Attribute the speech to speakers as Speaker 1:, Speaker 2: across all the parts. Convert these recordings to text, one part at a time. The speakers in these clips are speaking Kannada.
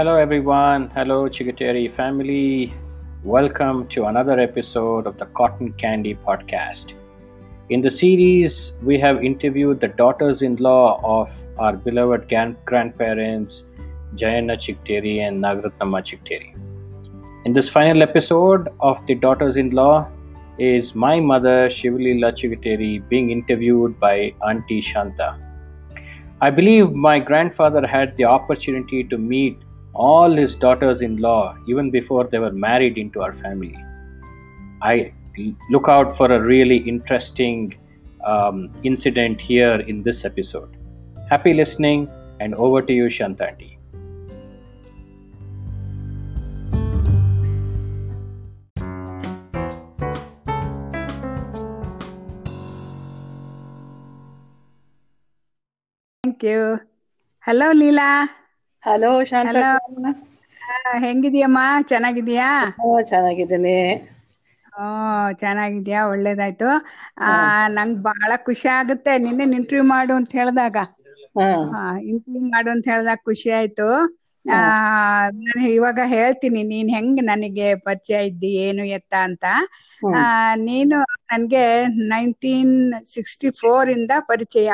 Speaker 1: Hello, everyone. Hello, Chigateri family. Welcome to another episode of the Cotton Candy Podcast. In the series, we have interviewed the daughters in law of our beloved gran- grandparents, Jayana Chikteri and Nagaratnama Chikteri. In this final episode of the daughters in law is my mother, Shivalila Chigateri, being interviewed by Auntie Shanta. I believe my grandfather had the opportunity to meet all his daughters in law even before they were married into our family. I look out for a really interesting um, incident here in this episode. Happy listening, and over to you, Shantanti.
Speaker 2: Thank you. Hello, Leela.
Speaker 3: Hello Shanta
Speaker 2: ಹೆಂಗಿದ್ಯಮ್ಮ? ಚೆನ್ನಾಗಿದ್ಯಾ?
Speaker 3: ಚೆನ್ನಾಗಿದ್ದೀನಿ.
Speaker 2: ಓ ಚೆನ್ನಾಗಿದ್ಯಾ? ಒಳ್ಳೇದಾಯ್ತು. ಆ ನಂಗ್ ಬಹಳ ಖುಷಿ ಆಗುತ್ತೆ. ನಿನ್ನೆ ಇಂಟರ್ವ್ಯೂ ಮಾಡು ಅಂತ ಹೇಳಿದಾಗ.
Speaker 3: ಹಾ.
Speaker 2: ಇಂಟರ್ವ್ಯೂ ಮಾಡು ಅಂತ ಹೇಳಿದಾಗ ಖುಷಿ ಆಯ್ತು. ಆ ನಾನು ಇವಾಗ ಹೇಳ್ತೀನಿ. ನೀನ್ ಹೆಂಗ್ ನನಗೆ ಪರಿಚಯ ಇದ್ದಿ? ಏನು ಎತ್ತ ಅಂತ. ಆ ನೀನು ನನ್ಗೆ ನೈನ್ಟೀನ್ ಸಿಕ್ಸ್ಟಿ ಫೋರ್ ಇಂದ ಪರಿಚಯ.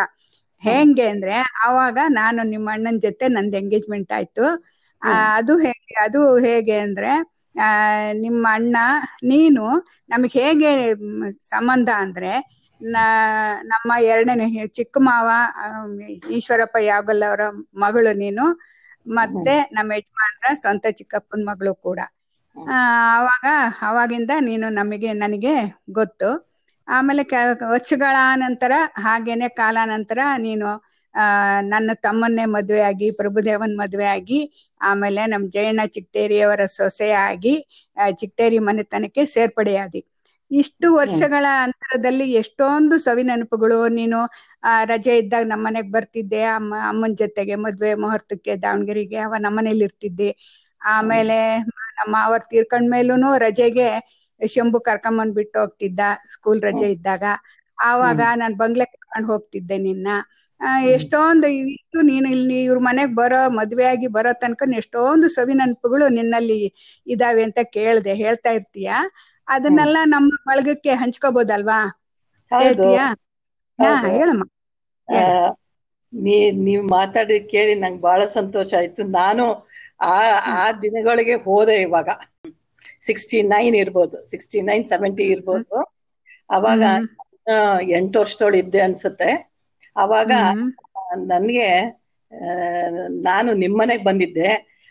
Speaker 2: ಹೆಂಗೆ ಅಂದ್ರೆ ಆವಾಗ ನಾನು ನಿಮ್ಮ ಅಣ್ಣನ ಜೊತೆ ನಂದು ಎಂಗೇಜ್ಮೆಂಟ್ ಆಯ್ತು. ಆ, ಅದು ಹೇಗೆ ಅದು ಹೇಗೆ ಅಂದ್ರೆ ಆ ನಿಮ್ಮ ಅಣ್ಣ ನೀನು ನಮಗ್ ಹೇಗೆ ಸಂಬಂಧ ಅಂದ್ರೆ ನ- ನಮ್ಮ ಎರಡನೇ ಚಿಕ್ಕ ಮಾವ ಈಶ್ವರಪ್ಪ ಯಾಗಲ್ ಅವರ ಮಗಳು ನೀನು ಮತ್ತೆ ನಮ್ಮ ಯಜಮಾನ್ರ ಸ್ವಂತ ಚಿಕ್ಕಪ್ಪನ ಮಗಳು ಕೂಡ. ಆ, ಅವಾಗ ಅವಾಗಿಂದ ನೀನು ನಮಗೆ ನನಗೆ ಗೊತ್ತು. ಆಮೇಲೆ ಕೆ- ವರ್ಷಗಳ ನಂತರ ಹಾಗೇನೆ ಕಾಲಾನಂತರ ನೀನು ಆ ನನ್ನ ತಮ್ಮನ್ನೇ ಮದುವೆ ಆಗಿ ಪ್ರಭುದೇವನ್ ಮದುವೆ ಆಗಿ ಆಮೇಲೆ ನಮ್ ಜಯಣ್ಣ ಚಿಕ್ತೇರಿಯವರ ಸೊಸೆ ಆಗಿ ಆ, ಚಿಕ್ಟೇರಿ ಮನೆತನಕ್ಕೆ ಸೇರ್ಪಡೆಯಾದಿ. ಇಷ್ಟು ವರ್ಷಗಳ ಅಂತರದಲ್ಲಿ ಎಷ್ಟೊಂದು ಸವಿ ನೆನಪುಗಳು ನೀನು ಆ ರಜೆ ಇದ್ದಾಗ ನಮ್ಮ ಮನೆಗ್ ಬರ್ತಿದ್ದೆ ಅಮ್ಮ ಅಮ್ಮನ ಜೊತೆಗೆ ಮದ್ವೆ ಮುಹೂರ್ತಕ್ಕೆ ದಾವಣಗೆರೆಗೆ ಅವ ನಮ್ಮನೇಲಿ ಇರ್ತಿದ್ದೆ ಆಮೇಲೆ ನಮ್ಮ ಅವ್ರ ತೀರ್ಕೊಂಡ್ಮೇಲೂನು ರಜೆಗೆ ಶಂಭು ಕರ್ಕೊಂಬಂದ್ ಬಿಟ್ಟು ಹೋಗ್ತಿದ್ದ ಸ್ಕೂಲ್ ರಜೆ ಇದ್ದಾಗ. ಆವಾಗ ನಾನ್ ಬಂಗ್ಲೆ ಕರ್ಕೊಂಡ್ ಹೋಗ್ತಿದ್ದೆ ನಿನ್ನ. ಎಷ್ಟೊಂದು ಇತ್ತು ನೀನು ಇಲ್ಲಿ ಇವ್ರ ಮನೆಗ್ ಬರೋ ಮದ್ವೆ ಆಗಿ ಬರೋ ತನಕ ಎಷ್ಟೊಂದು ಸವಿ ನೆನಪುಗಳು ನಿನ್ನಲ್ಲಿ ಇದಾವೆ ಅಂತ ಕೇಳ್ದೆ. ಹೇಳ್ತಾ ಇರ್ತೀಯ? ಅದನ್ನೆಲ್ಲ ನಮ್ಮ ಬಳಗಕ್ಕೆ ಹಂಚ್ಕೋಬೋದಲ್ವಾ? ಹೇಳ್ತೀಯಾ? ಹಾ ಹೇಳಮ್ಮ.
Speaker 3: ನೀ ನೀವ್ ಮಾತಾಡಿ ಕೇಳಿ ನಂಗೆ ಬಹಳ ಸಂತೋಷ ಆಯ್ತು. ನಾನು ಆ ಆ ದಿನಗಳಿಗೆ ಹೋದೆ ಇವಾಗ. ಸಿಕ್ಸ್ಟಿ ನೈನ್ ಇರ್ಬೋದು ಸಿಕ್ಸ್ಟಿ ನೈನ್ ಸೆವೆಂಟಿ ಇರ್ಬೋದು. ಅವಾಗ ಎಂಟು ವರ್ಷದೊಳು ಇದ್ದೆ ಅನ್ಸುತ್ತೆ. ಅವಾಗ. ನನ್ಗೆ ನಾನು ನಿಮ್ಮನೆಗ್ ಬಂದಿದ್ದೆ.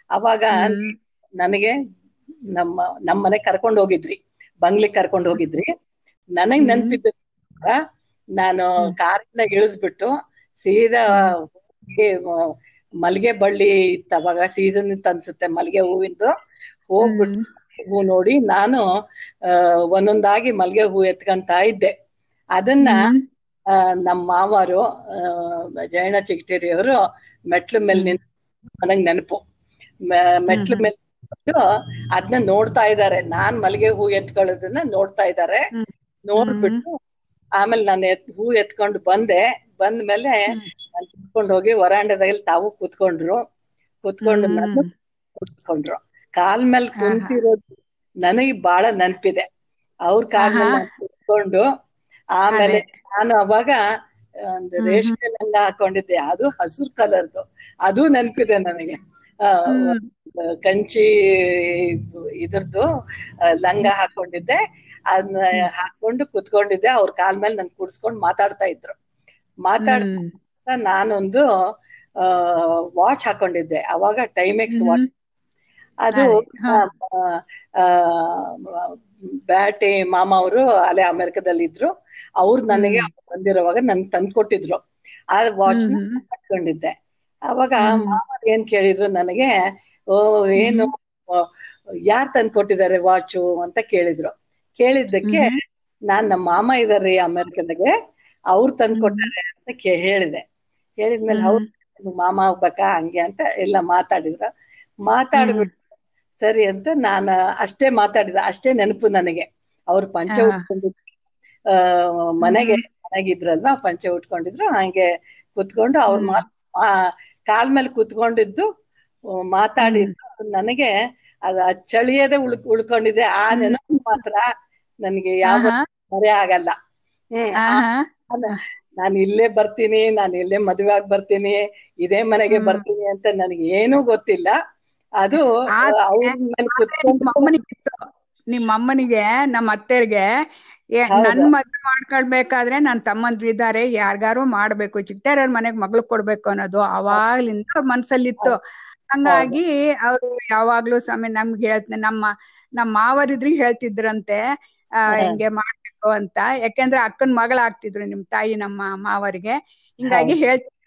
Speaker 3: ಅವಾಗ ನನಗೆ ನಮ್ಮ ನಮ್ಮನೆ ಕರ್ಕೊಂಡು ಹೋಗಿದ್ರಿ. ಬಂಗ್ಲಿ ಕರ್ಕೊಂಡು ಹೋಗಿದ್ರಿ. ನನಗ್. ನೆನ್ಪಿದ್ದ. ನಾನು ಕಾರಿಂದ ಇಳಿಸ್ಬಿಟ್ಟು ಸೀದಾ ಮಲ್ಗೆ ಬಳ್ಳಿ ಇತ್ತು ಅವಾಗ. ಸೀಸನ್ ಇತ್ತು ಅನ್ಸುತ್ತೆ ಮಲ್ಗೆ ಹೂವಿಂದು. ಹೋಗ್ಬಿಟ್ಟು ಹೂ ನೋಡಿ ನಾನು ಒಂದೊಂದಾಗಿ ಮಲ್ಗೆ ಹೂ ಎತ್ಕಂತ ಇದ್ದೆ. ಅದನ್ನ ನಮ್ಮ ಮಾವರು ಜಯಣ್ಣ ಚಿಗಟೇರಿ ಅವರು ಮೆಟ್ಲ ಮೇಲೆ ನಿನ್ ನನಗ್ ನೆನಪು. ಮೆಟ್ಲು ಮೇಲೆ ಅದನ್ನ ನೋಡ್ತಾ ಇದ್ದಾರೆ ನಾನ್ ಮಲ್ಲಿಗೆ ಹೂ ಎತ್ಕೊಳ್ಳೋದನ್ನ ನೋಡ್ತಾ ಇದ್ದಾರೆ ನೋಡ್ಬಿಟ್ಟು ಆಮೇಲೆ ನಾನು ಎತ್ ಹೂ ಎತ್ಕೊಂಡು ಬಂದೆ. ಬಂದ ಮೇಲೆ ನಾನು ಕುತ್ಕೊಂಡು ಹೋಗಿ ವರಾಂಡದಲ್ಲಿ ತಾವು ಕೂತ್ಕೊಂಡ್ರು. ಕುತ್ಕೊಂಡು. ನಾನು ಕೂತ್ಕೊಂಡ್ರು. ಕಾಲ್ ಮೇಲೆ ಕುಂತಿರೋದು ನನಗೆ ಬಹಳ ನೆನ್ಪಿದೆ. ಅವ್ರ ಕಾಲ್ ಮೇಲೆ ಕುತ್ಕೊಂಡು ಆಮೇಲೆ ನಾನು ಅವಾಗ ಒಂದು ರೇಷ್ಮೆ ಲಂಗ ಹಾಕೊಂಡಿದ್ದೆ. ಅದು ಹಸಿರು ಕಲರ್ದು. ಅದು ನೆನ್ಪಿದೆ ನನಗೆ. ಕಂಚಿ ಇದ್ರದ್ದು ಲಂಗ ಹಾಕೊಂಡಿದ್ದೆ. ಅದನ್ನ ಹಾಕೊಂಡು ಕುತ್ಕೊಂಡಿದ್ದೆ. ಅವ್ರ ಕಾಲ್ ಮೇಲೆ ನನ್ ಕೂಡ್ಸ್ಕೊಂಡ್ ಮಾತಾಡ್ತಾ ಇದ್ರು. ಮಾತಾಡ್ತಾ. ನಾನೊಂದು ವಾಚ್ ಹಾಕೊಂಡಿದ್ದೆ. ಅವಾಗ ಟೈಮೆಕ್ಸ್ ವಾಚ್ ಅದು ಬ್ಯಾಟೆ ಮಾಮ ಅವರು ಅಲ್ಲೇ ಅಮೆರಿಕದಲ್ಲಿ ಇದ್ರು ಅವ್ರು ನನಗೆ ಬಂದಿರೋವಾಗ ನನ್ ತಂದ್ಕೊಟ್ಟಿದ್ರು. ಆ ವಾಚ್ ಕಟ್ಕೊಂಡಿದ್ದೆ. ಅವಾಗ. ಮಾಮ ಏನ್ ಕೇಳಿದ್ರು ನನಗೆ ಓ ಏನು ಯಾರ್ ತಂದ್ಕೊಟ್ಟಿದ್ದಾರೆ ವಾಚು ಅಂತ ಕೇಳಿದ್ರು. ಕೇಳಿದ್ದಕ್ಕೆ ನಾನ್ ನಮ್ಮ ಮಾಮ ಇದಾರೆ ಅಮೆರಿಕದಾಗೆ ಅವ್ರು ತಂದ್ಕೊಟ್ಟಾರೆ ಅಂತ ಕೇ- ಹೇಳಿದೆ. ಹೇಳಿದ್ಮೇಲೆ. ಅವ್ರು ಮಾಮ ಆಗ್ಬೇಕಾ ಹಂಗೆ ಅಂತ ಎಲ್ಲ ಮಾತಾಡಿದ್ರು. ಮಾತಾಡ್ಬಿಟ್ಟು ಸರಿ ಅಂತ ನಾನು ಅಷ್ಟೇ ಮಾತಾಡಿದ. ಅಷ್ಟೇ ನೆನಪು ನನಗೆ. ಅವ್ರು ಪಂಚ
Speaker 2: ಉಟ್ಕೊಂಡು
Speaker 3: ಉಟ್ಕೊಂಡಿದ್ರು. ಆ ಮನೆಗೆ ಮನೆಗಿದ್ರಲ್ವಾ ಪಂಚ ಉಟ್ಕೊಂಡಿದ್ರು. ಹಂಗೆ ಕುತ್ಕೊಂಡು ಅವ್ರ ಮಾತ್ ಕಾಲ್ ಮೇಲೆ ಕುತ್ಕೊಂಡಿದ್ದು ಮಾತಾಡಿದ್ದು. ನನಗೆ ಅದು ಚಳಿಯದೆ ಉಳ್ ಉಳ್ಕೊಂಡಿದೆ. ಆ ನೆನಪು ಮಾತ್ರ ನನಗೆ ಯಾವ ಮರೆ ಆಗಲ್ಲ. ಹ್ಮ್. ನಾನು ಇಲ್ಲೇ ಬರ್ತೀನಿ ನಾನು ಇಲ್ಲೇ ಮದುವೆ ಆಗಿ ಬರ್ತೀನಿ ಇದೇ ಮನೆಗೆ ಬರ್ತೀನಿ ಅಂತ ನನಗೆ ಏನೂ ಗೊತ್ತಿಲ್ಲ. ಅದು
Speaker 2: ನಿಮ್
Speaker 3: ಅವ್ರ ಮೇಲೆ ಕುತ್ಕೊಂಡು
Speaker 2: ನಿಮ್ಮ ಅಮ್ಮನಿಗೆ ನಮ್ಮ ಅತ್ತೆರ್ಗೆ. ನನ್ ಮದ್ವೆ ಮಾಡ್ಕೊಳ್ಬೇಕಾದ್ರೆ ನನ್ ತಮ್ಮಂದ್ರು ಇದ್ದಾರೆ ಯಾರ್ಗಾರು ಮಾಡ್ಬೇಕು ಚಿತ್ತಾರ ಮನೆಗ್ ಮಗಳು ಕೊಡ್ಬೇಕು ಅನ್ನೋದು ಅವಾಗ್ಲಿಂದ ಅವ್ರ ಮನ್ಸಲ್ಲಿತ್ತು. ಹಂಗಾಗಿ ಅವ್ರು ಯಾವಾಗ್ಲೂ ಸ್ವಾಮಿ ನಮ್ಗೆ ಹೇಳ್ತ ನಮ್ಮ ನಮ್ಮ ಮಾವರಿದ್ರಿ ಹೇಳ್ತಿದ್ರಂತೆ ಆ. ಹಿಂಗೆ ಮಾಡ್ಬೇಕು ಅಂತ. ಯಾಕೆಂದ್ರೆ ಅಕ್ಕನ್ ಮಗಳಾಗ್ತಿದ್ರು ನಿಮ್ ತಾಯಿ ನಮ್ಮ ಮಾವರಿಗೆ. ಹಿಂಗಾಗಿ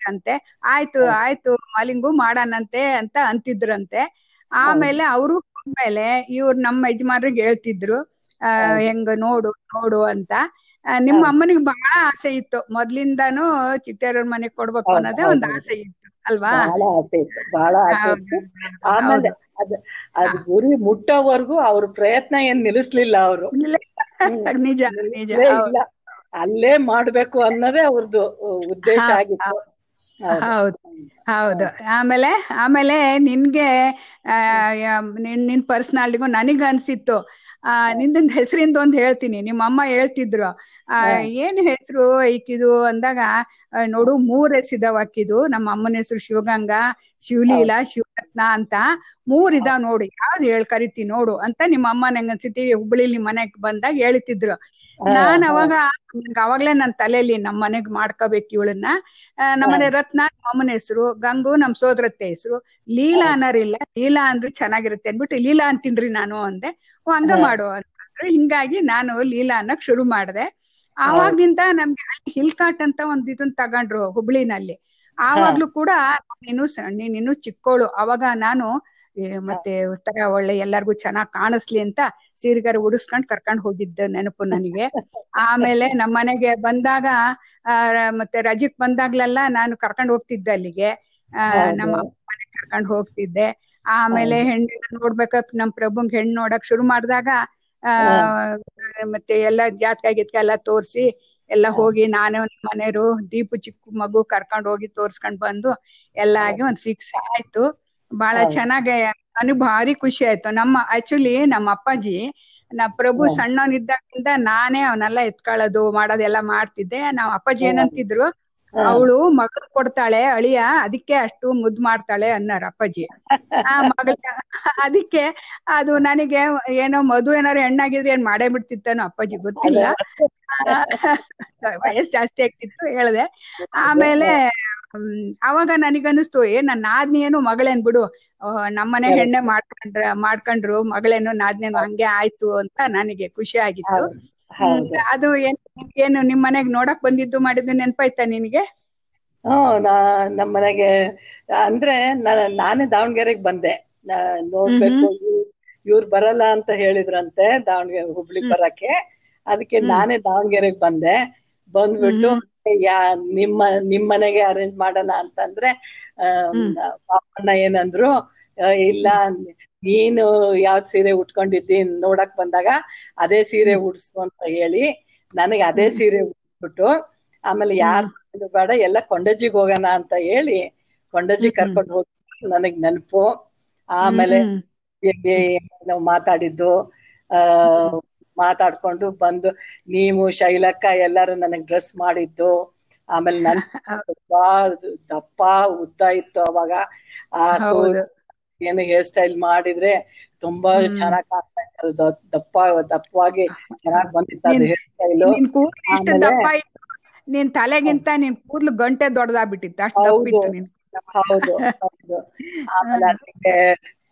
Speaker 2: ಹೇಳ್ತಿದ್ರಂತೆ ಆಯ್ತು. ಆಯ್ತು ಮಾಲಿಂಗು ಮಾಡಾನಂತೆ ಅಂತ ಅಂತಿದ್ರಂತೆ. ಆಮೇಲೆ ಅವರು ಮೇಲೆ ಇವ್ರು ನಮ್ಮ ಯಜಮಾನ್ರಿಗೆ ಹೇಳ್ತಿದ್ರು ಆ. ಹೆಂಗ ನೋಡು ನೋಡು ಅಂತ. ನಿಮ್ಮ. ಅಮ್ಮನಿಗೆ ಬಹಳ ಆಸೆ ಇತ್ತು. ಮೊದ್ಲಿಂದಾನು ಚಿಟ್ಟೇರವ್ರ ಮನೆಗ್ ಕೊಡ್ಬೇಕು ಅನ್ನೋದೇ ಒಂದ್ ಆಸೆ ಇತ್ತು ಅಲ್ವಾ?
Speaker 3: ಬಹಳ ಆಸೆ ಇತ್ತು ಬಹಳ ಆಸೆ ಇತ್ತು. ಆಮೇಲೆ ಅದ್ ಅದ್ ಗುರಿ ಮುಟ್ಟೋವರೆಗೂ ಅವ್ರ ಪ್ರಯತ್ನ ಏನ್ ನಿಲ್ಲಿಸ್ಲಿಲ್ಲ ಅವರು.
Speaker 2: ನಿಜ ನಿಜ.
Speaker 3: ಇಲ್ಲ. ಅಲ್ಲೇ ಮಾಡ್ಬೇಕು ಅನ್ನೋದೇ ಅವ್ರದ್ದು ಉದ್ದೇಶ ಆಗಿತ್ತು. ಹೌದು.
Speaker 2: ಹೌದು ಆಮೇಲೆ ಆಮೇಲೆ ನಿನ್ಗೆ ನಿನ್ ಪರ್ಸನಾಲಿಟಿಗೂ ನನಗ್ ಅನ್ಸಿತ್ತು. ಆ ನಿಂದೊಂದ್ ಹೆಸರಿಂದ ಒಂದ್ ಹೇಳ್ತೀನಿ. ನಿಮ್ಮ ಅಮ್ಮ ಹೇಳ್ತಿದ್ರು. ಆ ಏನ್ ಹೆಸರು ಈಕಿದು ಅಂದಾಗ ನೋಡು ಮೂರ್ ಹೆಸರಿದಾವ ಅಕ್ಕಿದು ನಮ್ಮ ಅಮ್ಮನ ಹೆಸರು ಶಿವಗಂಗಾ ಶಿವಲೀಲಾ ಶಿವರತ್ನ ಅಂತ. ಮೂರ್ ಇದಾವ್ ನೋಡು. ಯಾವ್ದು ಹೇಳ್ ಕರಿತಿ ನೋಡು ಅಂತ ನಿಮ್ಮ ಅಮ್ಮ ನಂಗೆ ಅನ್ಸಿತಿ ಹುಬ್ಳಿಲಿ ಮನೆಗ್ ಬಂದಾಗ ಹೇಳ್ತಿದ್ರು. ನಾನ್ ಅವಾಗ ನಂಗ್ ಅವಾಗ್ಲೇ ನನ್ ತಲೆಯಲ್ಲಿ ನಮ್ ಮನೆಗ್ ಮಾಡ್ಕೋಬೇಕು ಇವಳನ್ನ. ನಮ್ಮನೆ ರತ್ನ ನಮ್ಮ ಅಮ್ಮನ ಹೆಸರು ಗಂಗು ನಮ್ ಸೋದರತ್ತೆ ಹೆಸರು. ಲೀಲಾ ಅನ್ನೋರಿಲ್ಲ. ಲೀಲಾ ಅಂದ್ರೆ ಚೆನ್ನಾಗಿರುತ್ತೆ ಅನ್ಬಿಟ್ಟು ಲೀಲಾ ಅಂತಿನ್ರಿ ನಾನು ಅಂದೆ. ಓ ಹಂಗ. ಮಾಡು ಅಂತಂದ್ರು. ಹಿಂಗಾಗಿ ನಾನು ಲೀಲಾ ಅನ್ನಕ್ ಶುರು ಮಾಡ್ದೆ. ಆವಾಗಿಂದ ನಮ್ಗೆ ಹಿಲ್ ಕಾಟ್ ಅಂತ ಒಂದ್ ಇದನ್ ತಗೊಂಡ್ರು ಹುಬ್ಳಿನಲ್ಲಿ. ಆವಾಗ್ಲೂ ಕೂಡ ನೀನು ಸಣ್ಣ ನೀನು ಚಿಕ್ಕೋಳು. ಅವಾಗ ನಾನು ಮತ್ತೆ ತರ ಒಳ್ಳೆ ಎಲ್ಲಾರ್ಗು ಚೆನ್ನಾಗ್ ಕಾಣಿಸ್ಲಿ ಅಂತ ಸೀರೆಗಾರ ಉಡಿಸ್ಕೊಂಡ್ ಕರ್ಕೊಂಡ್ ಹೋಗಿದ್ದ ನೆನಪು ನನಗೆ. ಆಮೇಲೆ ನಮ್ಮ ಮನೆಗೆ ಬಂದಾಗ ಆ, ಮತ್ತೆ ರಜಕ್ ಬಂದಾಗ್ಲೆಲ್ಲ ನಾನು ಕರ್ಕೊಂಡ್ ಹೋಗ್ತಿದ್ದೆ ಅಲ್ಲಿಗೆ. ಆ. ನಮ್ಮ ಮನೆಗ್ ಕರ್ಕೊಂಡ್ ಹೋಗ್ತಿದ್ದೆ. ಆಮೇಲೆ ಹೆಣ್ಣು ನೋಡ್ಬೇಕ ನಮ್ ಪ್ರಭುಂಗ್ ಹೆಣ್ಣು ನೋಡಕ್ ಶುರು ಮಾಡಿದಾಗ ಆ ಮತ್ತೆ ಎಲ್ಲಾ ಜಾತ್ಕ ಗಿತ್ಕ ಎಲ್ಲ ತೋರ್ಸಿ ಎಲ್ಲ ಹೋಗಿ ನಾನೇ ನಮ್ಮ ಮನೆಯವರು ದೀಪು ಚಿಕ್ಕ ಮಗು ಕರ್ಕೊಂಡ್ ಹೋಗಿ ತೋರ್ಸ್ಕೊಂಡ್ ಬಂದು ಎಲ್ಲ ಆಗಿ ಒಂದ್ ಫಿಕ್ಸ್ ಆಯ್ತು. ಬಹಳ ಚೆನ್ನಾಗೆ ನನಗ್ ಭಾರಿ ಖುಷಿ ಆಯ್ತು. ನಮ್ಮ ಆಕ್ಚುಲಿ ನಮ್ಮ ಅಪ್ಪಾಜಿ ನಾ ಪ್ರಭು
Speaker 3: ಸಣ್ಣವನ್
Speaker 2: ಸಣ್ಣವನಿದ್ದಾಗಿಂದ ನಾನೇ ಅವನೆಲ್ಲ ಎತ್ಕೊಳ್ಳೋದು ಮಾಡೋದೆಲ್ಲ ಮಾಡ್ತಿದ್ದೆ. ನಾವ್ ಅಪ್ಪಾಜಿ ಏನಂತಿದ್ರು ಅವಳು ಮಗಳು ಕೊಡ್ತಾಳೆ ಅಳಿಯ ಅದಕ್ಕೆ ಅಷ್ಟು ಮುದ್ದು ಮಾಡ್ತಾಳೆ ಅನ್ನಾರ ಅಪ್ಪಾಜಿ. ಆ ಮಗಳ ಅದಕ್ಕೆ ಅದು ನನಗೆ ಏನೋ ಮಧು ಏನಾರು ಹೆಣ್ಣಾಗಿದ್ರೆ ಏನ್ ಮಾಡೇ ಬಿಡ್ತಿತ್ತನೋ ಅಪ್ಪಾಜಿ ಗೊತ್ತಿಲ್ಲ. ವಯಸ್ಸು ಜಾಸ್ತಿ ಆಗ್ತಿತ್ತು ಹೇಳ್ದೆ. ಆಮೇಲೆ ಅವಾಗ ನನಗನ್ನಿಸ್ತು ಏ ನನ್ನ ನಾದ್ನಿ ಏನು ಮಗಳೇನ್ ಬಿಡು. ನಮ್ಮನೆ ಹೆಣ್ಣೆ ಮಾಡ್ಕೊಂಡ್ರ ಮಾಡ್ಕೊಂಡ್ರು ಮಗಳೇನು ನಾದ್ನೇನು ಹಂಗೆ ಆಯ್ತು ಅಂತ ನನಗೆ ಖುಷಿ ಆಗಿತ್ತು. ಅದು ಏನ್ ಏನು ನಿಮ್ ಮನೆಗ್ ನೋಡಕ್ ಬಂದಿದ್ದು ಮಾಡಿದ್ದು ನೆನ್ಪಾಯ್ತಾ ನಿನ್ಗೆ?
Speaker 3: ಹ್ಮ್ ನಾ ನಮ್ಮ ಮನೆಗೆ ಅಂದ್ರೆ ನಾನೇ ದಾವಣಗೆರೆಗೆ ಬಂದೆ. ನೋಡ್ಬೇಕು ಇವ್ರು ಬರಲ್ಲ ಅಂತ ಹೇಳಿದ್ರಂತೆ ದಾವಣಗೆರೆ ಹುಬ್ಳಿ ಬರಕ್ಕೆ. ಅದಕ್ಕೆ ನಾನೇ ದಾವಣಗೆರೆಗೆ ಬಂದೆ. ಬಂದ್ಬಿಟ್ಟು. ಯಾ ನಿಮ್ಮ ನಿಮ್ ಮನೆಗೆ ಅರೇಂಜ್ ಮಾಡೋಣ ಅಂತಂದ್ರೆ ಪಾಪಣ್ಣ ಏನಂದ್ರು ಇಲ್ಲ ನೀನು ಯಾವ್ದ್ ಸೀರೆ ಉಟ್ಕೊಂಡಿದ್ದಿ ನೋಡಕ್ ಬಂದಾಗ ಅದೇ ಸೀರೆ ಉಡ್ಸು ಅಂತ ಹೇಳಿ ನನಗೆ ಅದೇ ಸೀರೆ ಉಟ್ಬಿಟ್ಟು ಆಮೇಲೆ ಯಾರ್ ಬೇಡ ಎಲ್ಲ ಕೊಂಡಜ್ಜಿಗ್ ಹೋಗೋಣ ಅಂತ ಹೇಳಿ ಕೊಂಡಜ್ಜಿ. ಕರ್ಕೊಂಡು ಹೋಗಿ ನನಗ್ ನೆನಪು. ಆಮೇಲೆ ಮಾತಾಡಿದ್ದು ಆ ಮಾತಾಡ್ಕೊಂಡು ಬಂದು ನೀವು ಶೈಲಕ್ಕ ಎಲ್ಲಾರು ನನಗ್ ಡ್ರೆಸ್ ಮಾಡಿದ್ದು. ಆಮೇಲೆ ನನ್ ತುಂಬಾ ದಪ್ಪ ಉದ್ದ ಇತ್ತು ಅವಾಗ. ಆ ಏನು ಹೇರ್ ಸ್ಟೈಲ್ ಮಾಡಿದ್ರೆ ತುಂಬಾ. ಚೆನ್ನಾಗ್ ಕಾಣ್ತಾ ಇತ್ತು. ದಪ್ಪ ದಪ್ಪವಾಗಿ ಚೆನ್ನಾಗ್ ಬಂದಿತ್ತು ಅದು ಹೇರ್ ಸ್ಟೈಲ್
Speaker 2: ನಿನ್ ತಲೆಗಿಂತ ನಿನ್ ಕೂದ್ಲು ಗಂಟೆ ದೊಡ್ಡದಾಗ್ಬಿಟ್ಟಿತ್ತು. ಅಷ್ಟು
Speaker 3: ಹೌದು.
Speaker 2: ದಪ್ಪ ಇತ್ತು ನಿನ್
Speaker 3: ಹೌದು ಹೌದು. ಆಮೇಲೆ ಅದಕ್ಕೆ